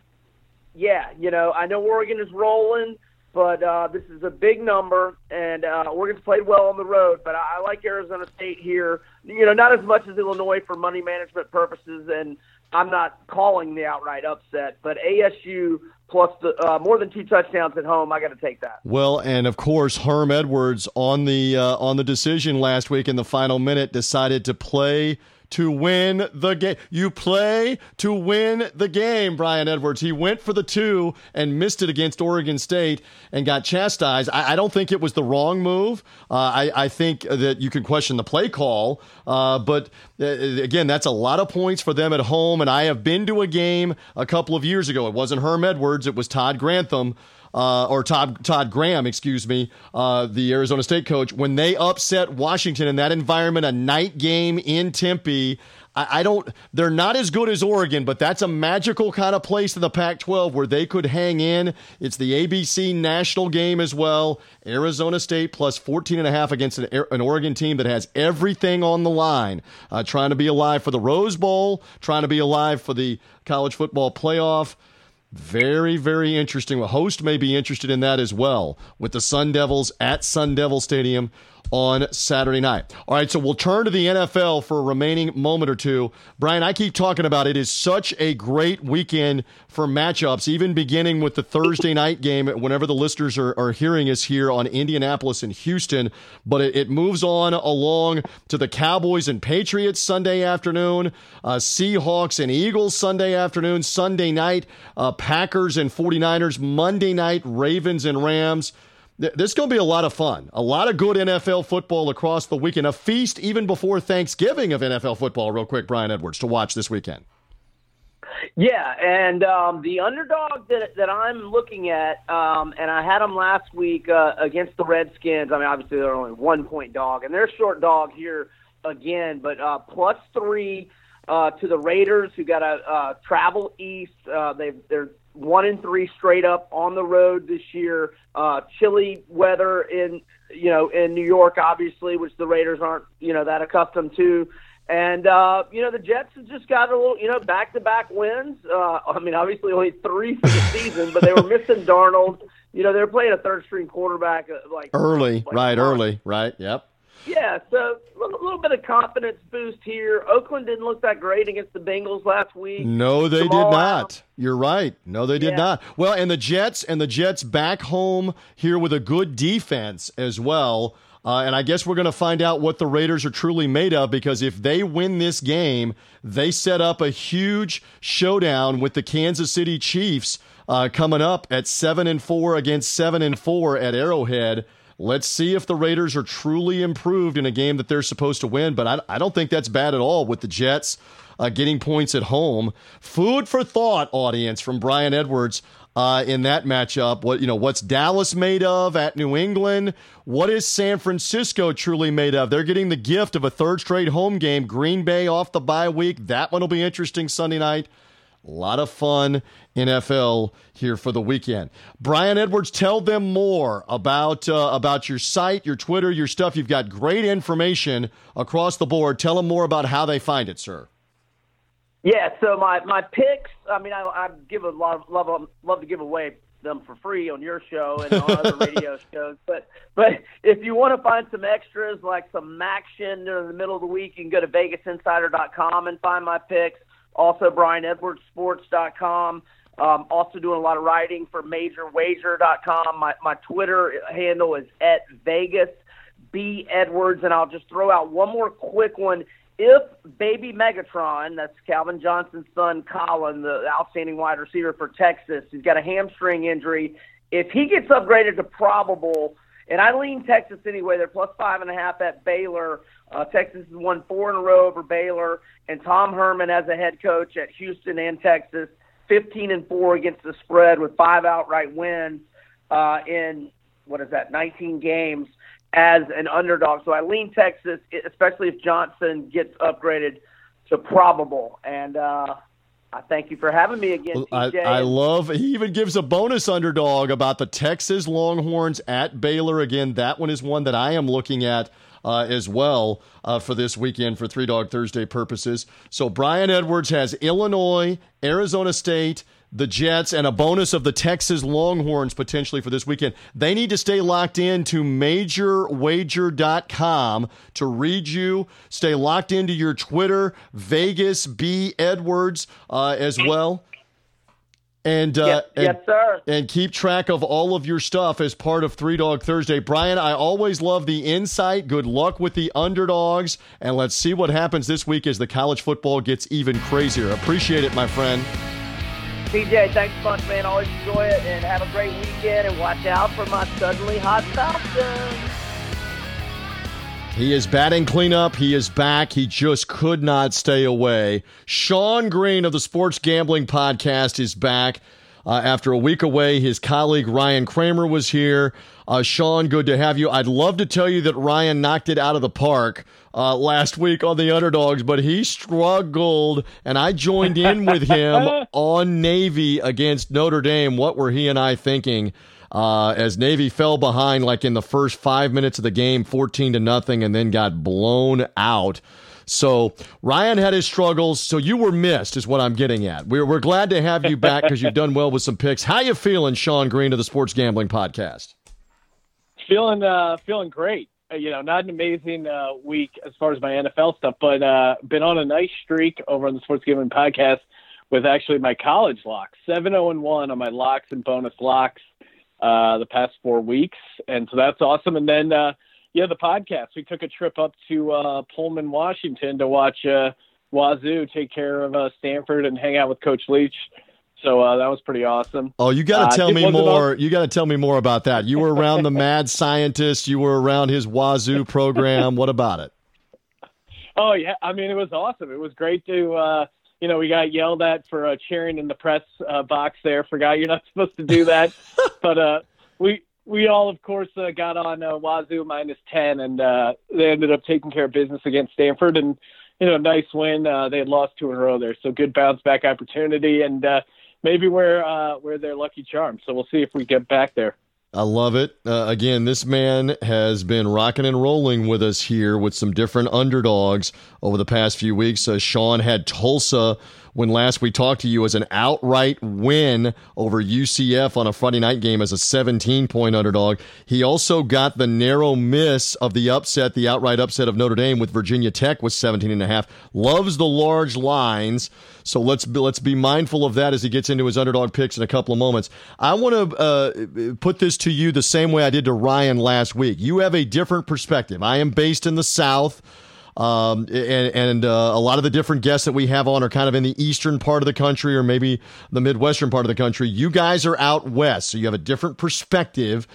yeah, you know, I know Oregon is rolling, but uh, this is a big number, and uh, Oregon's played well on the road. But I, I like Arizona State here. You know, not as much as Illinois for money management purposes, and I'm not calling the outright upset, but ASU plus the uh, more than two touchdowns at home. I got to take that. Well, and of course, Herm Edwards on the uh, on the decision last week in the final minute decided to play to win the game. You play to win the game, Brian Edwards. He went for the two and missed it against Oregon State and got chastised. I, I don't think it was the wrong move. Uh, I, I, think that you can question the play call, uh, but uh, again, that's a lot of points for them at home. And I have been to a game a couple of years ago. It wasn't Herm Edwards, it was Todd Grantham uh, or Todd Todd Graham, excuse me, uh, the Arizona State coach, when they upset Washington in that environment, a night game in Tempe. I, don't. They're not as good as Oregon, but that's a magical kind of place in the Pac-12 where they could hang in. It's the ABC national game as well. Arizona State plus 14 and a half against an, an Oregon team that has everything on the line, uh, trying to be alive for the Rose Bowl, trying to be alive for the college football playoff. Very, very interesting. A host may be interested in that as well with the Sun Devils at Sun Devil Stadium on Saturday night. All right, so we'll turn to the NFL for a remaining moment or two. Brian, I keep talking about it is such a great weekend for matchups, even beginning with the Thursday night game whenever the listeners are, are hearing us here on Indianapolis and Houston. But it, it moves on along to the Cowboys and Patriots Sunday afternoon, uh, Seahawks and Eagles Sunday afternoon, Sunday night, uh, Packers and 49ers, Monday night, Ravens and Rams. This is going to be a lot of fun. A lot of good NFL football across the weekend. A feast even before Thanksgiving of NFL football, real quick, Brian Edwards, to watch this weekend. Yeah, and um, the underdog that, that I'm looking at, um, and I had them last week uh, against the Redskins. I mean, obviously they're only one point dog, and they're short dog here again, but uh, plus three uh, to the Raiders, who got to uh, travel east. Uh, they they're one and three straight up on the road this year. Uh, chilly weather in you know in New York, obviously, which the Raiders aren't you know that accustomed to. And uh, you know the Jets have just got a little you know back to back wins. Uh, I mean, obviously only three for the season, but they were missing Darnold. You know they're playing a third string quarterback uh, like early, like, right? Early, right? Yep. Yeah, so a little, bit of confidence boost here. Oakland didn't look that great against the Bengals last week. No, they Jamal did not. You're right. No, they did yeah. not. Well, and the Jets and the Jets back home here with a good defense as well. Uh, and I guess we're going to find out what the Raiders are truly made of because if they win this game, they set up a huge showdown with the Kansas City Chiefs uh, coming up at seven and four against seven and four at Arrowhead. Let's see if the Raiders are truly improved in a game that they're supposed to win. But I, I don't think that's bad at all with the Jets uh, getting points at home. Food for thought, audience, from Brian Edwards. Uh, in that matchup. What you know, what's Dallas made of at New England? What is San Francisco truly made of? They're getting the gift of a third straight home game. Green Bay off the bye week. That one will be interesting Sunday night. A lot of fun NFL here for the weekend. Brian Edwards, tell them more about uh, about your site, your Twitter, your stuff. You've got great information across the board. Tell them more about how they find it, sir. Yeah, so my my picks. I mean, I, I give a lot of love love to give away them for free on your show and on other radio shows. But but if you want to find some extras like some action in the middle of the week, you can go to VegasInsider.com and find my picks. Also, BrianEdwardsSports.com. Um, also doing a lot of writing for MajorWager.com. My my Twitter handle is at Vegas B Edwards, and I'll just throw out one more quick one if baby Megatron, that's Calvin Johnson's son, Collin, the outstanding wide receiver for Texas, he's got a hamstring injury. If he gets upgraded to probable, and I lean Texas anyway, they're plus five and a half at Baylor. Uh, Texas has won four in a row over Baylor, and Tom Herman as a head coach at Houston and Texas, 15 and four against the spread with five outright wins uh, in what is that, 19 games as an underdog. So I lean Texas, especially if Johnson gets upgraded to probable. And uh, I thank you for having me again, TJ. I, I love. He even gives a bonus underdog about the Texas Longhorns at Baylor. Again, that one is one that I am looking at. Uh, as well uh, for this weekend for Three Dog Thursday purposes. So Brian Edwards has Illinois, Arizona State, the Jets and a bonus of the Texas Longhorns potentially for this weekend. They need to stay locked in to majorwager.com to read you. Stay locked into your Twitter, Vegas B Edwards uh, as well. And, uh, yes, and, yes, sir. And keep track of all of your stuff as part of Three Dog Thursday. Brian, I always love the insight. Good luck with the underdogs. And let's see what happens this week as the college football gets even crazier. Appreciate it, my friend. TJ, thanks a bunch, man. Always enjoy it, and have a great weekend. And watch out for my suddenly hot Falcons. He is batting cleanup. He is back. He just could not stay away. Sean Green of the Sports Gambling Podcast is back. Uh, after a week away, his colleague Ryan Kramer was here. Uh, Sean, good to have you. I'd love to tell you that Ryan knocked it out of the park uh, last week on the underdogs, but he struggled, and I joined in with him on Navy against Notre Dame. What were he and I thinking? Uh, as Navy fell behind like in the first five minutes of the game, 14 to nothing, and then got blown out. So Ryan had his struggles. So you were missed, is what I'm getting at. We're, we're glad to have you back because you've done well with some picks. How you feeling, Sean Green of the Sports Gambling Podcast? Feeling uh, feeling great. Uh, you know, not an amazing uh, week as far as my NFL stuff, but uh, been on a nice streak over on the Sports Gambling Podcast with actually my college locks. Seven zero oh and one on my locks and bonus locks uh, the past four weeks, and so that's awesome. And then uh, yeah, the podcast. We took a trip up to uh, Pullman, Washington, to watch uh, Wazoo take care of uh, Stanford and hang out with Coach Leach. So uh, that was pretty awesome. Oh, you got to uh, tell me more. you got to tell me more about that. You were around the mad scientist. You were around his Wazoo program. What about it? Oh yeah, I mean it was awesome. It was great to. Uh, you know, we got yelled at for uh, cheering in the press uh, box there. Forgot you're not supposed to do that, but uh, we we all, of course, uh, got on uh, Wazoo minus 10, and uh, they ended up taking care of business against Stanford. And, you know, nice win. Uh, they had lost two in a row there. So good bounce back opportunity, and uh, maybe we're, uh, we're their lucky charm. So we'll see if we get back there. I love it. Uh, again, this man has been rocking and rolling with us here with some different underdogs over the past few weeks. Uh, Sean had Tulsa when last we talked to you as an outright win over UCF on a Friday night game as a 17 point underdog. He also got the narrow miss of the upset, the outright upset of Notre Dame with Virginia Tech was 17 and a half. Loves the large lines. So let's be, let's be mindful of that as he gets into his underdog picks in a couple of moments. I want to uh, put this to you the same way I did to Ryan last week. You have a different perspective. I am based in the South. Um, and, and uh, a lot of the different guests that we have on are kind of in the eastern part of the country or maybe the midwestern part of the country. You guys are out west, so you have a different perspective.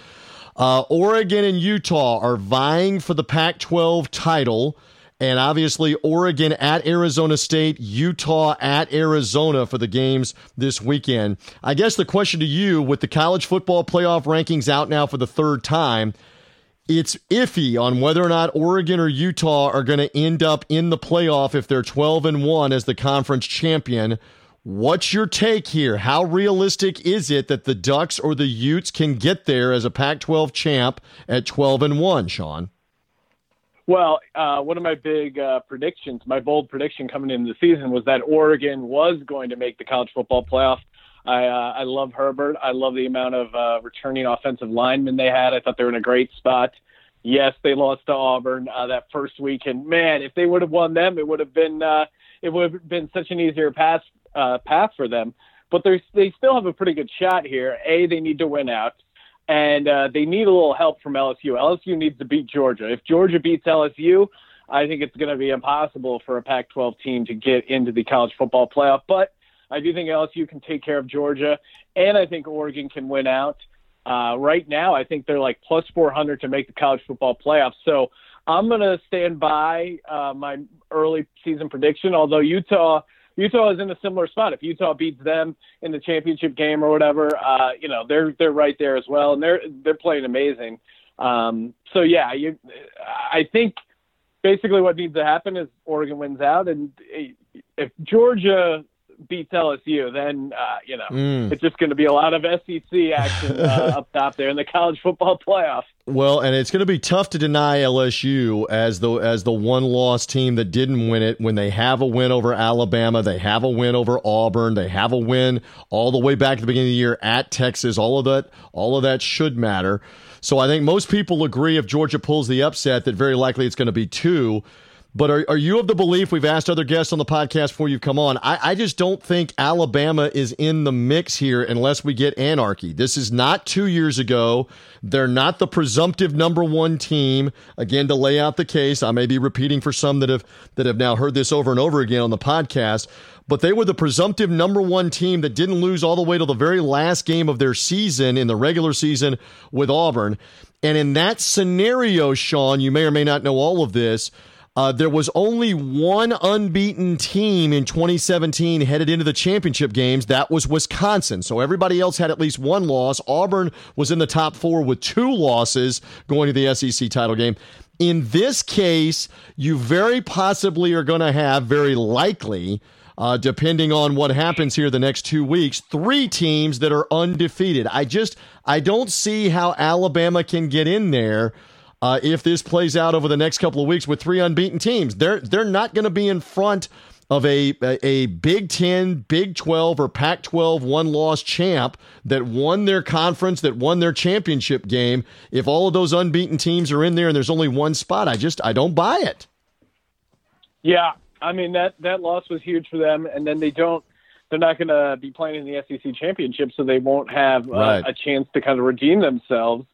Uh, Oregon and Utah are vying for the Pac 12 title. And obviously, Oregon at Arizona State, Utah at Arizona for the games this weekend. I guess the question to you, with the college football playoff rankings out now for the third time, it's iffy on whether or not Oregon or Utah are going to end up in the playoff if they're 12 and 1 as the conference champion. What's your take here? How realistic is it that the Ducks or the Utes can get there as a Pac-12 champ at 12 and one, Sean? Well, uh, one of my big uh, predictions, my bold prediction coming into the season was that Oregon was going to make the college football playoff. I uh, I love Herbert. I love the amount of uh, returning offensive linemen they had. I thought they were in a great spot. Yes, they lost to Auburn uh, that first week, and man, if they would have won them, it would have been uh, it would have been such an easier pass uh, path for them. But they they still have a pretty good shot here. A, they need to win out and uh, they need a little help from LSU. LSU needs to beat Georgia. If Georgia beats LSU, I think it's going to be impossible for a Pac-12 team to get into the college football playoff. But I do think LSU can take care of Georgia, and I think Oregon can win out. Uh, right now, I think they're like plus 400 to make the college football playoff. So I'm going to stand by uh, my early season prediction. Although Utah Utah is in a similar spot. If Utah beats them in the championship game or whatever, uh, you know they're they're right there as well, and they're they're playing amazing. Um, so yeah, you, I think basically what needs to happen is Oregon wins out, and if Georgia beats LSU, then uh, you know mm. it's just going to be a lot of SEC action uh, up top there in the college football playoff. Well, and it's going to be tough to deny LSU as the as the one loss team that didn't win it when they have a win over Alabama, they have a win over Auburn, they have a win all the way back at the beginning of the year at Texas. All of that, all of that should matter. So I think most people agree if Georgia pulls the upset that very likely it's going to be two. But are, are you of the belief we've asked other guests on the podcast before you've come on? I, I just don't think Alabama is in the mix here unless we get anarchy. This is not two years ago. They're not the presumptive number one team. Again, to lay out the case, I may be repeating for some that have that have now heard this over and over again on the podcast. But they were the presumptive number one team that didn't lose all the way to the very last game of their season in the regular season with Auburn. And in that scenario, Sean, you may or may not know all of this. Uh, there was only one unbeaten team in 2017 headed into the championship games. That was Wisconsin. So everybody else had at least one loss. Auburn was in the top four with two losses going to the SEC title game. In this case, you very possibly are going to have, very likely, uh, depending on what happens here the next two weeks, three teams that are undefeated. I just, I don't see how Alabama can get in there uh, if this plays out over the next couple of weeks with three unbeaten teams. They're they're not going to be in front of a, a, Big Ten, Big Twelve, or Pac twelve one loss champ that won their conference, that won their championship game. If all of those unbeaten teams are in there and there's only one spot, I just I don't buy it. Yeah, I mean that that loss was huge for them, and then they don't. They're not going to be playing in the SEC championship, so they won't have uh, right. a chance to kind of redeem themselves.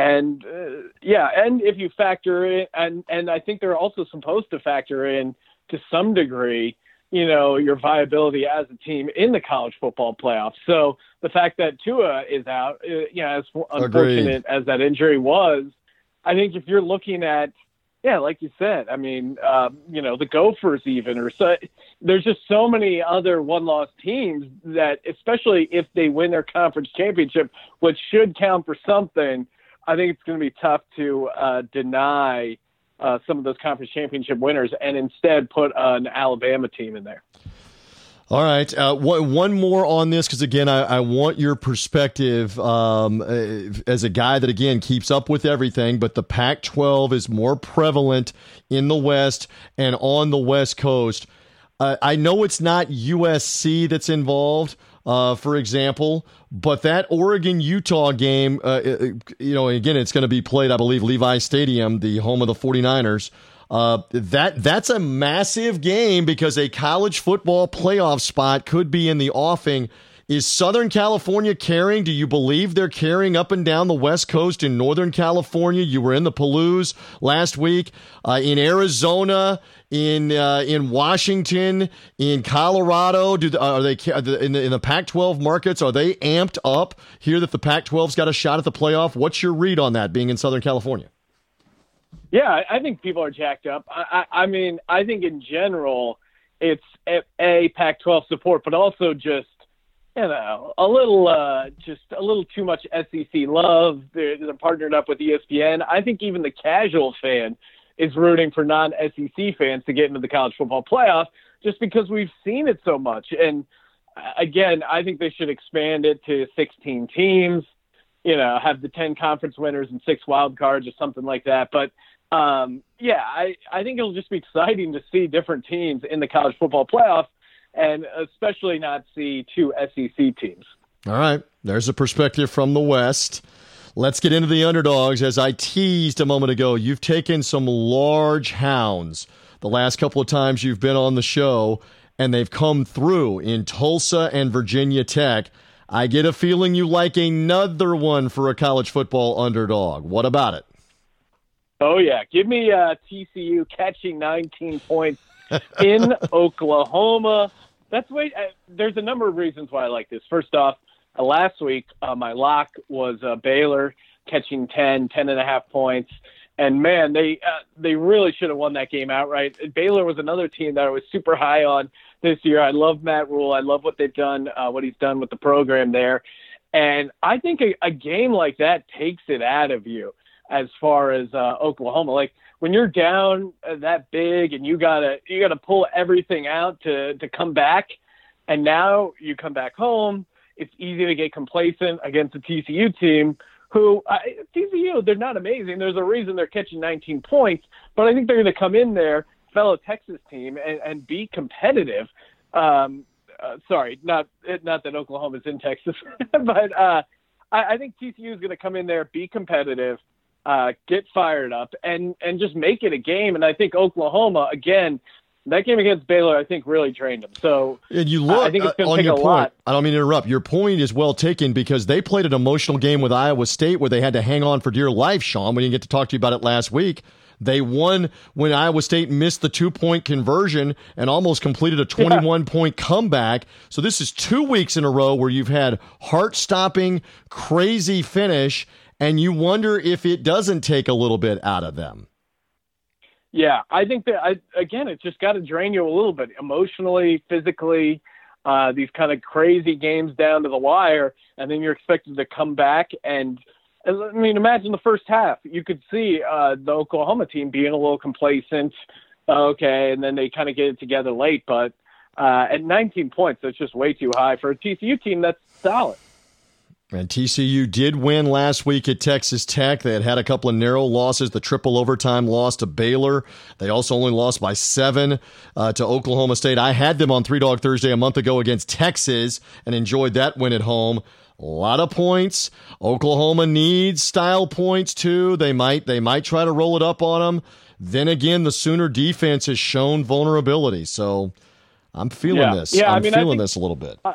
And uh, yeah, and if you factor in, and and I think they're also supposed to factor in to some degree, you know, your viability as a team in the college football playoffs. So the fact that Tua is out, uh, you know, as unfortunate Agreed. as that injury was, I think if you're looking at yeah, like you said, I mean, um, you know, the Gophers even, or so. There's just so many other one-loss teams that, especially if they win their conference championship, which should count for something, I think it's going to be tough to uh, deny uh, some of those conference championship winners and instead put an Alabama team in there. All right. Uh, one, one more on this because, again, I, I, want your perspective um, uh, as a guy that, again, keeps up with everything, but the Pac 12 is more prevalent in the West and on the West Coast. Uh, I know it's not USC that's involved, uh, for example. But that Oregon Utah game, uh, you know, again, it's going to be played, I believe, Levi Stadium, the home of the 49ers. Uh, that that's a massive game because a college football playoff spot could be in the offing. Is Southern California carrying? Do you believe they're carrying up and down the West Coast in Northern California? You were in the Palouse last week, uh, in Arizona, in uh, in Washington, in Colorado? Do uh, are they in the, in the Pac-12 markets? Are they amped up here that the Pac-12's got a shot at the playoff? What's your read on that? Being in Southern California. Yeah, I think people are jacked up. I, I, I mean, I think in general, it's a, a Pac-12 support, but also just you know a little uh, just a little too much SEC love. They're, they're partnered up with ESPN. I think even the casual fan is rooting for non-SEC fans to get into the college football playoff just because we've seen it so much. And again, I think they should expand it to 16 teams. You know, have the 10 conference winners and six wild cards or something like that. But um, yeah, I, I think it'll just be exciting to see different teams in the college football playoff, and especially not see two SEC teams. All right, there's a perspective from the West. Let's get into the underdogs. As I teased a moment ago, you've taken some large hounds the last couple of times you've been on the show, and they've come through in Tulsa and Virginia Tech. I get a feeling you like another one for a college football underdog. What about it? Oh yeah, give me uh, TCU catching 19 points in Oklahoma. That's way. Uh, there's a number of reasons why I like this. First off, uh, last week uh, my lock was uh, Baylor catching 10, 10 and a half points. And man, they uh, they really should have won that game outright. Baylor was another team that I was super high on this year. I love Matt Rhule. I love what they've done, uh, what he's done with the program there. And I think a, a game like that takes it out of you as far as uh, Oklahoma. Like when you're down uh, that big and you gotta you gotta pull everything out to to come back, and now you come back home. It's easy to get complacent against a TCU team who uh, TCU they're not amazing. There's a reason they're catching 19 points, but I think they're going to come in there, fellow Texas team, and, and be competitive. Um, uh, sorry, not not that Oklahoma's in Texas, but uh, I, I think TCU is going to come in there, be competitive, uh, get fired up, and and just make it a game. And I think Oklahoma again. That game against Baylor, I think, really trained them. So, and you look I think it's uh, on your point. Lot. I don't mean to interrupt. Your point is well taken because they played an emotional game with Iowa State where they had to hang on for dear life. Sean, we didn't get to talk to you about it last week. They won when Iowa State missed the two point conversion and almost completed a 21 yeah. point comeback. So this is two weeks in a row where you've had heart stopping, crazy finish and you wonder if it doesn't take a little bit out of them. Yeah, I think that I, again, it's just got to drain you a little bit emotionally, physically. Uh, these kind of crazy games down to the wire, and then you're expected to come back and. I mean, imagine the first half. You could see uh, the Oklahoma team being a little complacent. Okay, and then they kind of get it together late. But uh, at 19 points, that's just way too high for a TCU team that's solid. And TCU did win last week at Texas Tech. They had had a couple of narrow losses, the triple overtime loss to Baylor. They also only lost by seven uh, to Oklahoma State. I had them on Three Dog Thursday a month ago against Texas and enjoyed that win at home. A lot of points. Oklahoma needs style points too. They might they might try to roll it up on them. Then again, the Sooner defense has shown vulnerability. So I'm feeling yeah. this. Yeah, I'm I mean, feeling think, this a little bit. I,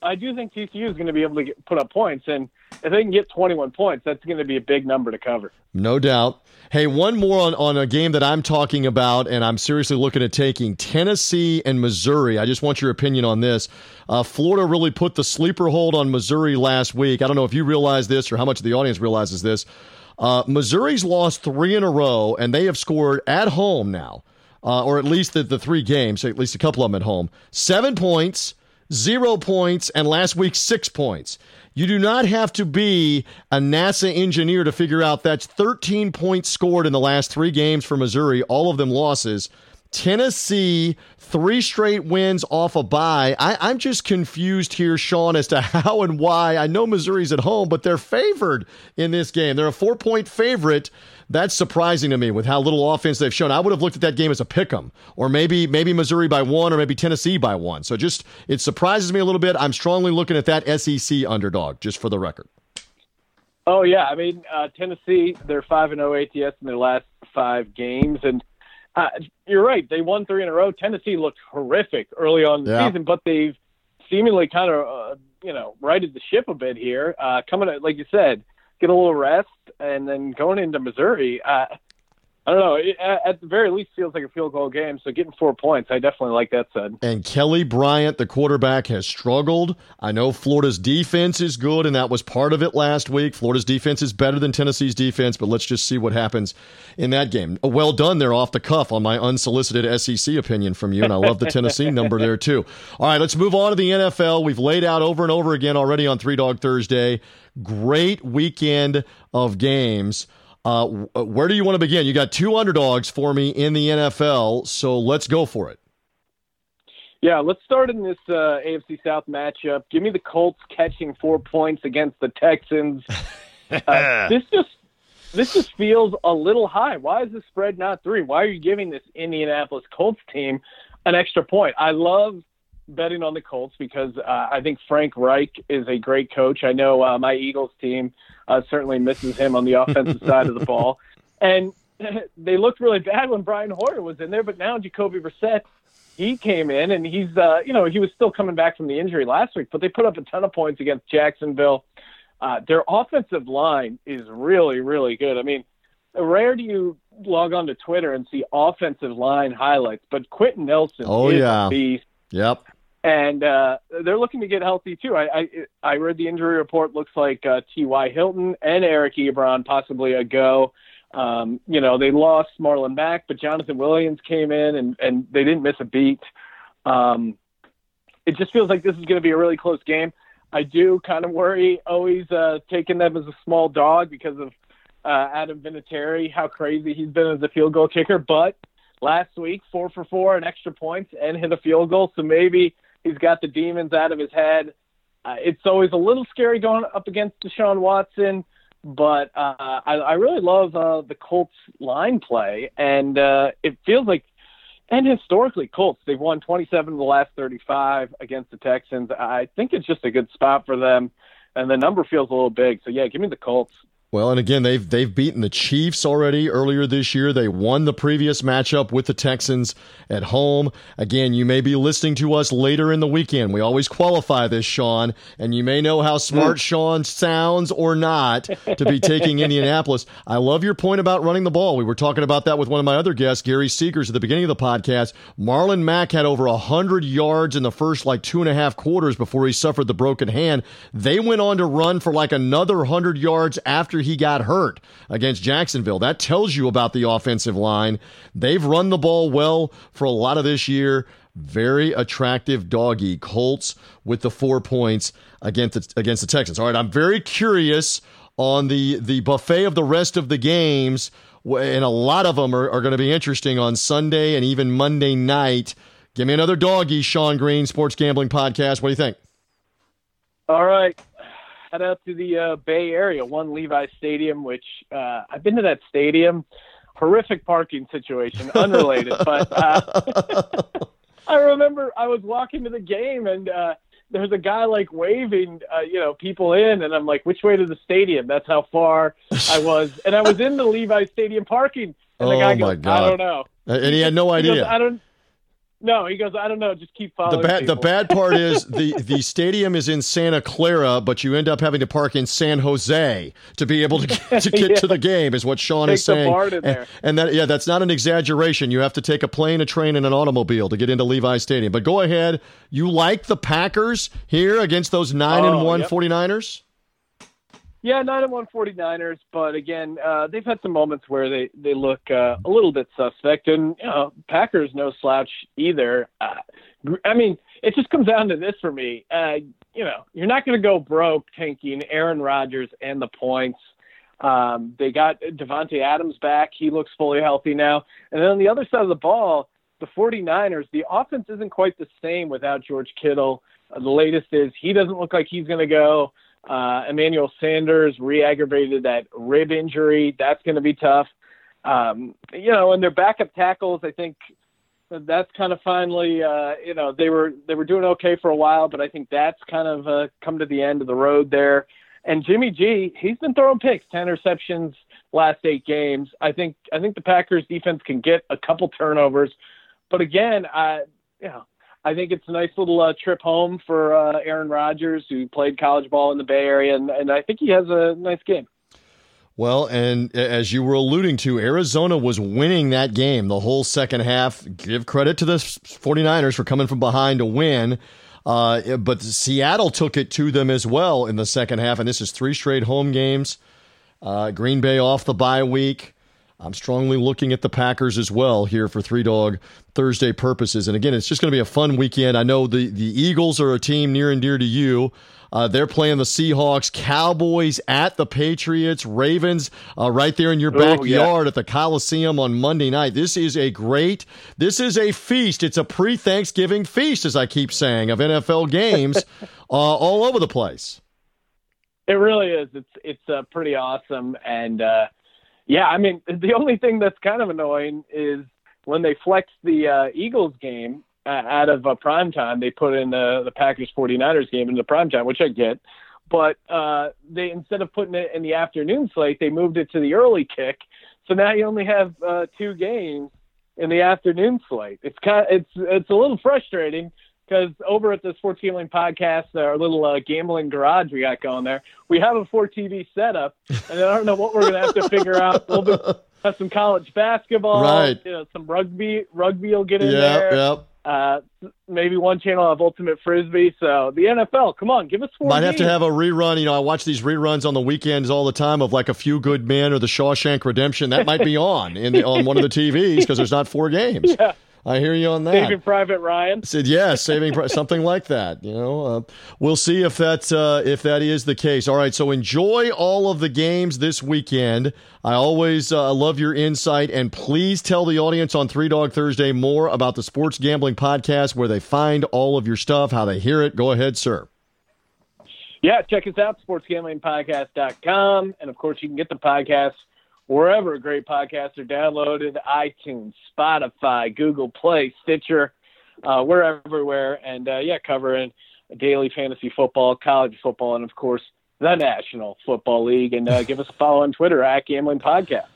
I do think TCU is going to be able to get, put up points, and if they can get 21 points, that's going to be a big number to cover. No doubt. Hey, one more on, on a game that I'm talking about, and I'm seriously looking at taking Tennessee and Missouri. I just want your opinion on this. Uh, Florida really put the sleeper hold on Missouri last week. I don't know if you realize this or how much the audience realizes this. Uh, Missouri's lost three in a row, and they have scored at home now, uh, or at least the, the three games, at least a couple of them at home. Seven points zero points, and last week, six points. You do not have to be a NASA engineer to figure out that's 13 points scored in the last three games for Missouri, all of them losses. Tennessee, three straight wins off a bye. I, am just confused here, Sean, as to how and why. I know Missouri's at home, but they're favored in this game. They're a four point favorite. That's surprising to me with how little offense they've shown. I would have looked at that game as a pick 'em, or maybe maybe Missouri by one, or maybe Tennessee by one. So just it surprises me a little bit. I'm strongly looking at that SEC underdog, just for the record. Oh yeah, I mean uh, Tennessee, they're five and zero oh ATS in their last five games, and uh, you're right. They won three in a row. Tennessee looked horrific early on in the yeah. season, but they've seemingly kind of uh, you know righted the ship a bit here. Uh, coming, like you said, get a little rest, and then going into Missouri, uh, I don't know. at the very least, feels like a field goal game. So getting four points, I definitely like that side. And Kelly Bryant, the quarterback, has struggled. I know Florida's defense is good, and that was part of it last week. Florida's defense is better than Tennessee's defense, but let's just see what happens in that game. Oh, well done there off the cuff on my unsolicited SEC opinion from you, and I love the Tennessee number there too. All right, let's move on to the NFL. We've laid out over and over again already on Three Dog Thursday. Great weekend of games. Uh, where do you want to begin? You got two underdogs for me in the NFL, so let's go for it. Yeah, let's start in this uh, AFC South matchup. Give me the Colts catching four points against the Texans. Uh, this just this just feels a little high. Why is the spread not three? Why are you giving this Indianapolis Colts team an extra point? I love betting on the Colts because uh, I think Frank Reich is a great coach. I know uh, my Eagles team uh, certainly misses him on the offensive side of the ball, and they looked really bad when Brian Hoyer was in there. But now Jacoby Brissett he came in and he's uh, you know he was still coming back from the injury last week, but they put up a ton of points against Jacksonville. Uh, their offensive line is really really good. I mean, rare do you log on to Twitter and see offensive line highlights, but Quenton Nelson oh, is yeah. a beast. Yep. And uh, they're looking to get healthy too. I, I I read the injury report. Looks like uh, T.Y. Hilton and Eric Ebron possibly a go. Um, you know, they lost Marlon Mack, but Jonathan Williams came in and, and they didn't miss a beat. Um, it just feels like this is going to be a really close game. I do kind of worry always uh, taking them as a small dog because of uh, Adam Vinatieri, how crazy he's been as a field goal kicker. But last week, four for four and extra points and hit a field goal. So maybe he's got the demons out of his head. Uh, it's always a little scary going up against Deshaun Watson but uh, I, I really love uh, the Colts line play, and uh, it feels like, and historically, Colts they've won 27 of the last 35 against the Texans. I think it's just a good spot for them, and the number feels a little big. So yeah, give me the Colts. Well, and again, they've they've beaten the Chiefs already earlier this year. They won the previous matchup with the Texans at home. Again, you may be listening to us later in the weekend. We always qualify this, Sean, and you may know how smart mm. Sean sounds or not to be taking Indianapolis. I love your point about running the ball. We were talking about that with one of my other guests, Gary Seekers, at the beginning of the podcast. Marlon Mack had over hundred yards in the first like two and a half quarters before he suffered the broken hand. They went on to run for like another hundred yards after after he got hurt against Jacksonville. That tells you about the offensive line. They've run the ball well for a lot of this year. Very attractive doggy. Colts with the four points against the, against the Texans. All right, I'm very curious on the the buffet of the rest of the games, and a lot of them are, are going to be interesting on Sunday and even Monday night. Give me another doggy, Sean Green, Sports Gambling Podcast. What do you think? All right head out to the uh, Bay Area, one Levi Stadium, which uh, I've been to that stadium. Horrific parking situation, unrelated, but uh, I remember I was walking to the game and uh, there's a guy like waving, uh, you know, people in, and I'm like, which way to the stadium? That's how far I was, and I was in the Levi Stadium parking, and the oh guy goes, my God. I don't know, and he had no idea. Goes, I don't. No, he goes. I don't know. Just keep following. The bad people. the bad part is the the stadium is in Santa Clara, but you end up having to park in San Jose to be able to get, to, get Yeah. to the game. Is what Sean Take is saying. And, and that yeah, that's not an exaggeration. You have to take a plane, a train, and an automobile to get into Levi Stadium. But go ahead. You like the Packers here against those nine and Oh, one yep. 49ers? Yeah, nine and one 49ers, but again, uh, they've had some moments where they they look uh, a little bit suspect, and you know, Packers no slouch either. Uh, I mean, it just comes down to this for me. Uh, you know, you're not going to go broke tanking Aaron Rodgers and the points. Um, they got Davante Adams back; he looks fully healthy now. And then on the other side of the ball, the 49ers, the offense isn't quite the same without George Kittle. Uh, the latest is he doesn't look like he's going to go. Uh, Emmanuel Sanders re-aggravated that rib injury. That's going to be tough. Um, you know, and their backup tackles, I think that's kind of finally, uh, you know, they were they were doing okay for a while, but I think that's kind of uh, come to the end of the road there. And Jimmy G, he's been throwing picks, ten interceptions last eight games. I think I think the Packers defense can get a couple turnovers, but again, I you know I think it's a nice little uh, trip home for uh, Aaron Rodgers, who played college ball in the Bay Area, and, and I think he has a nice game. Well, and as you were alluding to, Arizona was winning that game the whole second half. Give credit to the 49ers for coming from behind to win. Uh, but Seattle took it to them as well in the second half, and this is three straight home games. Uh, Green Bay off the bye week. I'm strongly looking at the Packers as well here for three dog Thursday purposes. And again, it's just going to be a fun weekend. I know the, the Eagles are a team near and dear to you. Uh, they're playing the Seahawks, Cowboys at the Patriots, Ravens uh, right there in your backyard yeah. at the Coliseum on Monday night. This is a great, this is a feast. It's a pre Thanksgiving feast, as I keep saying, of NFL games uh, all over the place. It really is. It's it's uh, pretty awesome, and uh, yeah, I mean the only thing that's kind of annoying is when they flex the uh, Eagles game uh, out of uh, prime time. They put in the the Packers 49ers game into prime time, which I get. But uh, they instead of putting it in the afternoon slate, they moved it to the early kick. So now you only have uh, two games in the afternoon slate. It's kind of, it's it's a little frustrating because over at the Sports Gambling Podcast, our little uh, gambling garage we got going there, we have a four TV setup, and I don't know what we're gonna have to figure out. We'll be, have some college basketball, right? You know, some rugby. Rugby will get in yep, there. Yep. Uh, maybe one channel of Ultimate Frisbee. So the NFL, come on, give us four. Might games. have to have a rerun. You know, I watch these reruns on the weekends all the time of like a Few Good Men or the Shawshank Redemption. That might be on in the, on one of the TVs because there's not four games. Yeah. I hear you on that. Saving Private Ryan. Said yes, yeah, saving something like that. You know, uh, we'll see if that uh, if that is the case. All right, so enjoy all of the games this weekend. I always uh, love your insight, and please tell the audience on Three Dog Thursday more about the Sports Gambling Podcast, where they find all of your stuff, how they hear it. Go ahead, sir. Yeah, check us out, sportsgamblingpodcast.com. And of course, you can get the podcast wherever great podcasts are downloaded iTunes, Spotify, Google Play, Stitcher. Uh, we're everywhere. And uh, yeah, covering daily fantasy football, college football, and of course, the National Football League. And uh, give us a follow on Twitter at Gambling Podcast.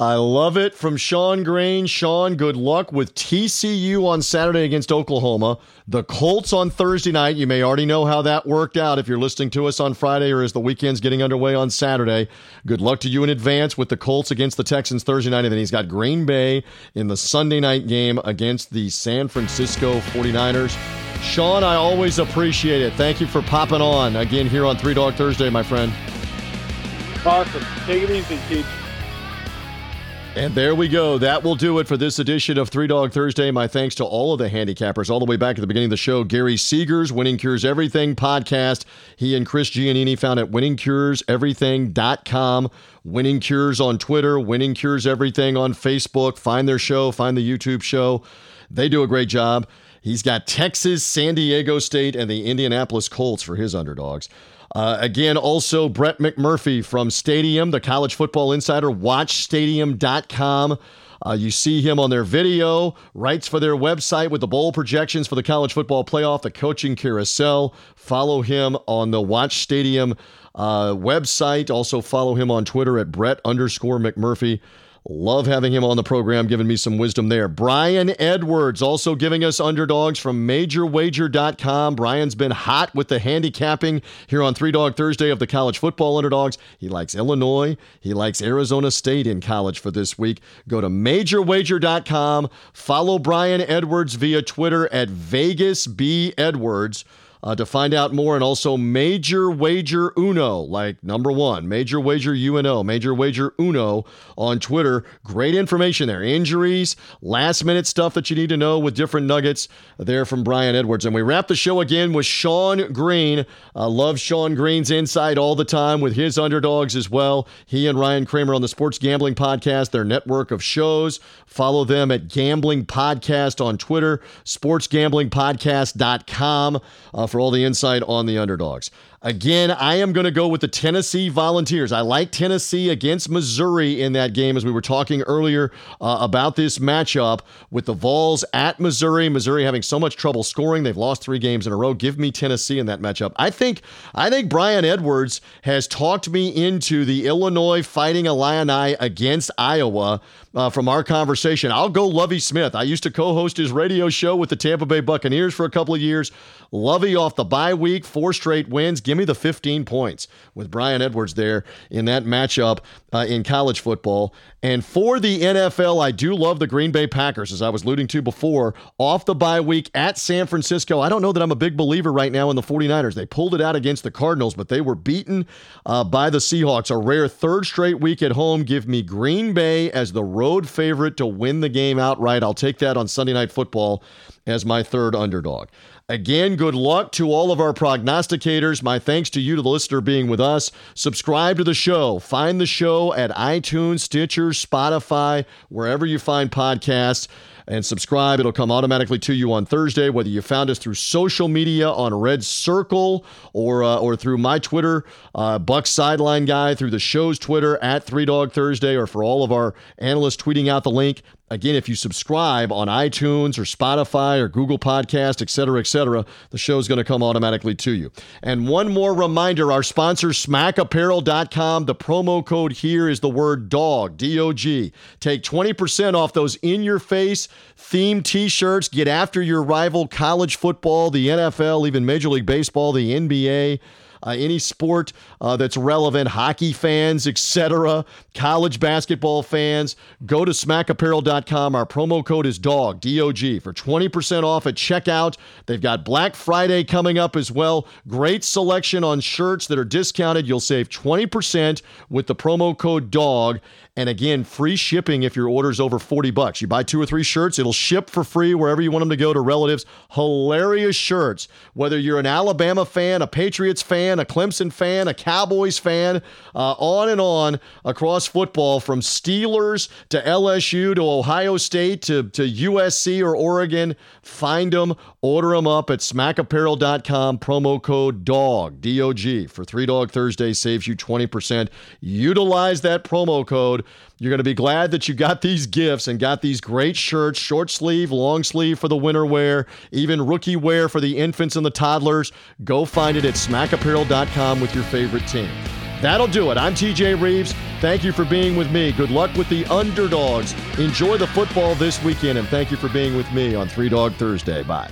I love it from Sean Green. Sean, good luck with TCU on Saturday against Oklahoma. The Colts on Thursday night. You may already know how that worked out if you're listening to us on Friday or as the weekend's getting underway on Saturday. Good luck to you in advance with the Colts against the Texans Thursday night. And then he's got Green Bay in the Sunday night game against the San Francisco 49ers. Sean, I always appreciate it. Thank you for popping on again here on Three Dog Thursday, my friend. Awesome. Take it easy, Keith. And there we go. That will do it for this edition of Three Dog Thursday. My thanks to all of the handicappers all the way back at the beginning of the show. Gary Seegers, Winning Cures Everything podcast. He and Chris Giannini found at winningcureseverything.com. Winning Cures on Twitter, Winning Cures Everything on Facebook. Find their show, find the YouTube show. They do a great job. He's got Texas, San Diego State, and the Indianapolis Colts for his underdogs. Uh, again, also Brett McMurphy from Stadium, the college football insider, watchstadium.com. Uh, you see him on their video, writes for their website with the bowl projections for the college football playoff, the coaching carousel. Follow him on the Watch Stadium uh, website. Also follow him on Twitter at Brett underscore McMurphy. Love having him on the program, giving me some wisdom there. Brian Edwards also giving us underdogs from MajorWager.com. Brian's been hot with the handicapping here on Three Dog Thursday of the college football underdogs. He likes Illinois. He likes Arizona State in college for this week. Go to MajorWager.com. Follow Brian Edwards via Twitter at VegasBEdwards uh, to find out more and also Major Wager Uno, like number one, Major Wager UNO, Major Wager Uno on Twitter. Great information there. Injuries, last minute stuff that you need to know with different nuggets there from Brian Edwards. And we wrap the show again with Sean Green. Uh, love Sean Green's insight all the time with his underdogs as well. He and Ryan Kramer on the Sports Gambling Podcast, their network of shows. Follow them at Gambling Podcast on Twitter, sportsgamblingpodcast.com. Uh, for all the insight on the underdogs. Again, I am going to go with the Tennessee Volunteers. I like Tennessee against Missouri in that game, as we were talking earlier uh, about this matchup with the Vols at Missouri. Missouri having so much trouble scoring; they've lost three games in a row. Give me Tennessee in that matchup. I think I think Brian Edwards has talked me into the Illinois Fighting Illini against Iowa. Uh, from our conversation, I'll go Lovie Smith. I used to co-host his radio show with the Tampa Bay Buccaneers for a couple of years. Lovie off the bye week, four straight wins give me the 15 points with Brian Edwards there in that matchup uh, in college football. And for the NFL, I do love the Green Bay Packers, as I was alluding to before, off the bye week at San Francisco. I don't know that I'm a big believer right now in the 49ers. They pulled it out against the Cardinals, but they were beaten uh, by the Seahawks. A rare third straight week at home. Give me Green Bay as the road favorite to win the game outright. I'll take that on Sunday Night Football as my third underdog. Again, good luck to all of our prognosticators. My thanks to you, to the listener, being with us. Subscribe to the show. Find the show at iTunes, Stitcher, Spotify, wherever you find podcasts and subscribe. It'll come automatically to you on Thursday, whether you found us through social media on Red Circle or uh, or through my Twitter, uh, Buck Sideline Guy, through the show's Twitter at Three Dog Thursday, or for all of our analysts tweeting out the link. Again, if you subscribe on iTunes or Spotify or Google Podcast, et cetera, et cetera, the show is going to come automatically to you. And one more reminder our sponsor, smackapparel.com. The promo code here is the word dog, D O G. Take 20% off those in your face themed t shirts. Get after your rival college football, the NFL, even Major League Baseball, the NBA uh, any sport uh, that's relevant, hockey fans, etc., college basketball fans, go to smackapparel.com. Our promo code is DOG, D O G, for 20% off at checkout. They've got Black Friday coming up as well. Great selection on shirts that are discounted. You'll save 20% with the promo code DOG. And again, free shipping if your order is over 40 bucks. You buy two or three shirts, it'll ship for free wherever you want them to go to relatives. Hilarious shirts. Whether you're an Alabama fan, a Patriots fan, a Clemson fan, a Cowboys fan, uh, on and on across football from Steelers to LSU to Ohio State to, to USC or Oregon. Find them, order them up at smackapparel.com. Promo code DOG, D O G, for Three Dog Thursday saves you 20%. Utilize that promo code. You're going to be glad that you got these gifts and got these great shirts, short sleeve, long sleeve for the winter wear, even rookie wear for the infants and the toddlers. Go find it at smackapparel.com with your favorite team. That'll do it. I'm TJ Rives. Thank you for being with me. Good luck with the underdogs. Enjoy the football this weekend, and thank you for being with me on Three Dog Thursday. Bye.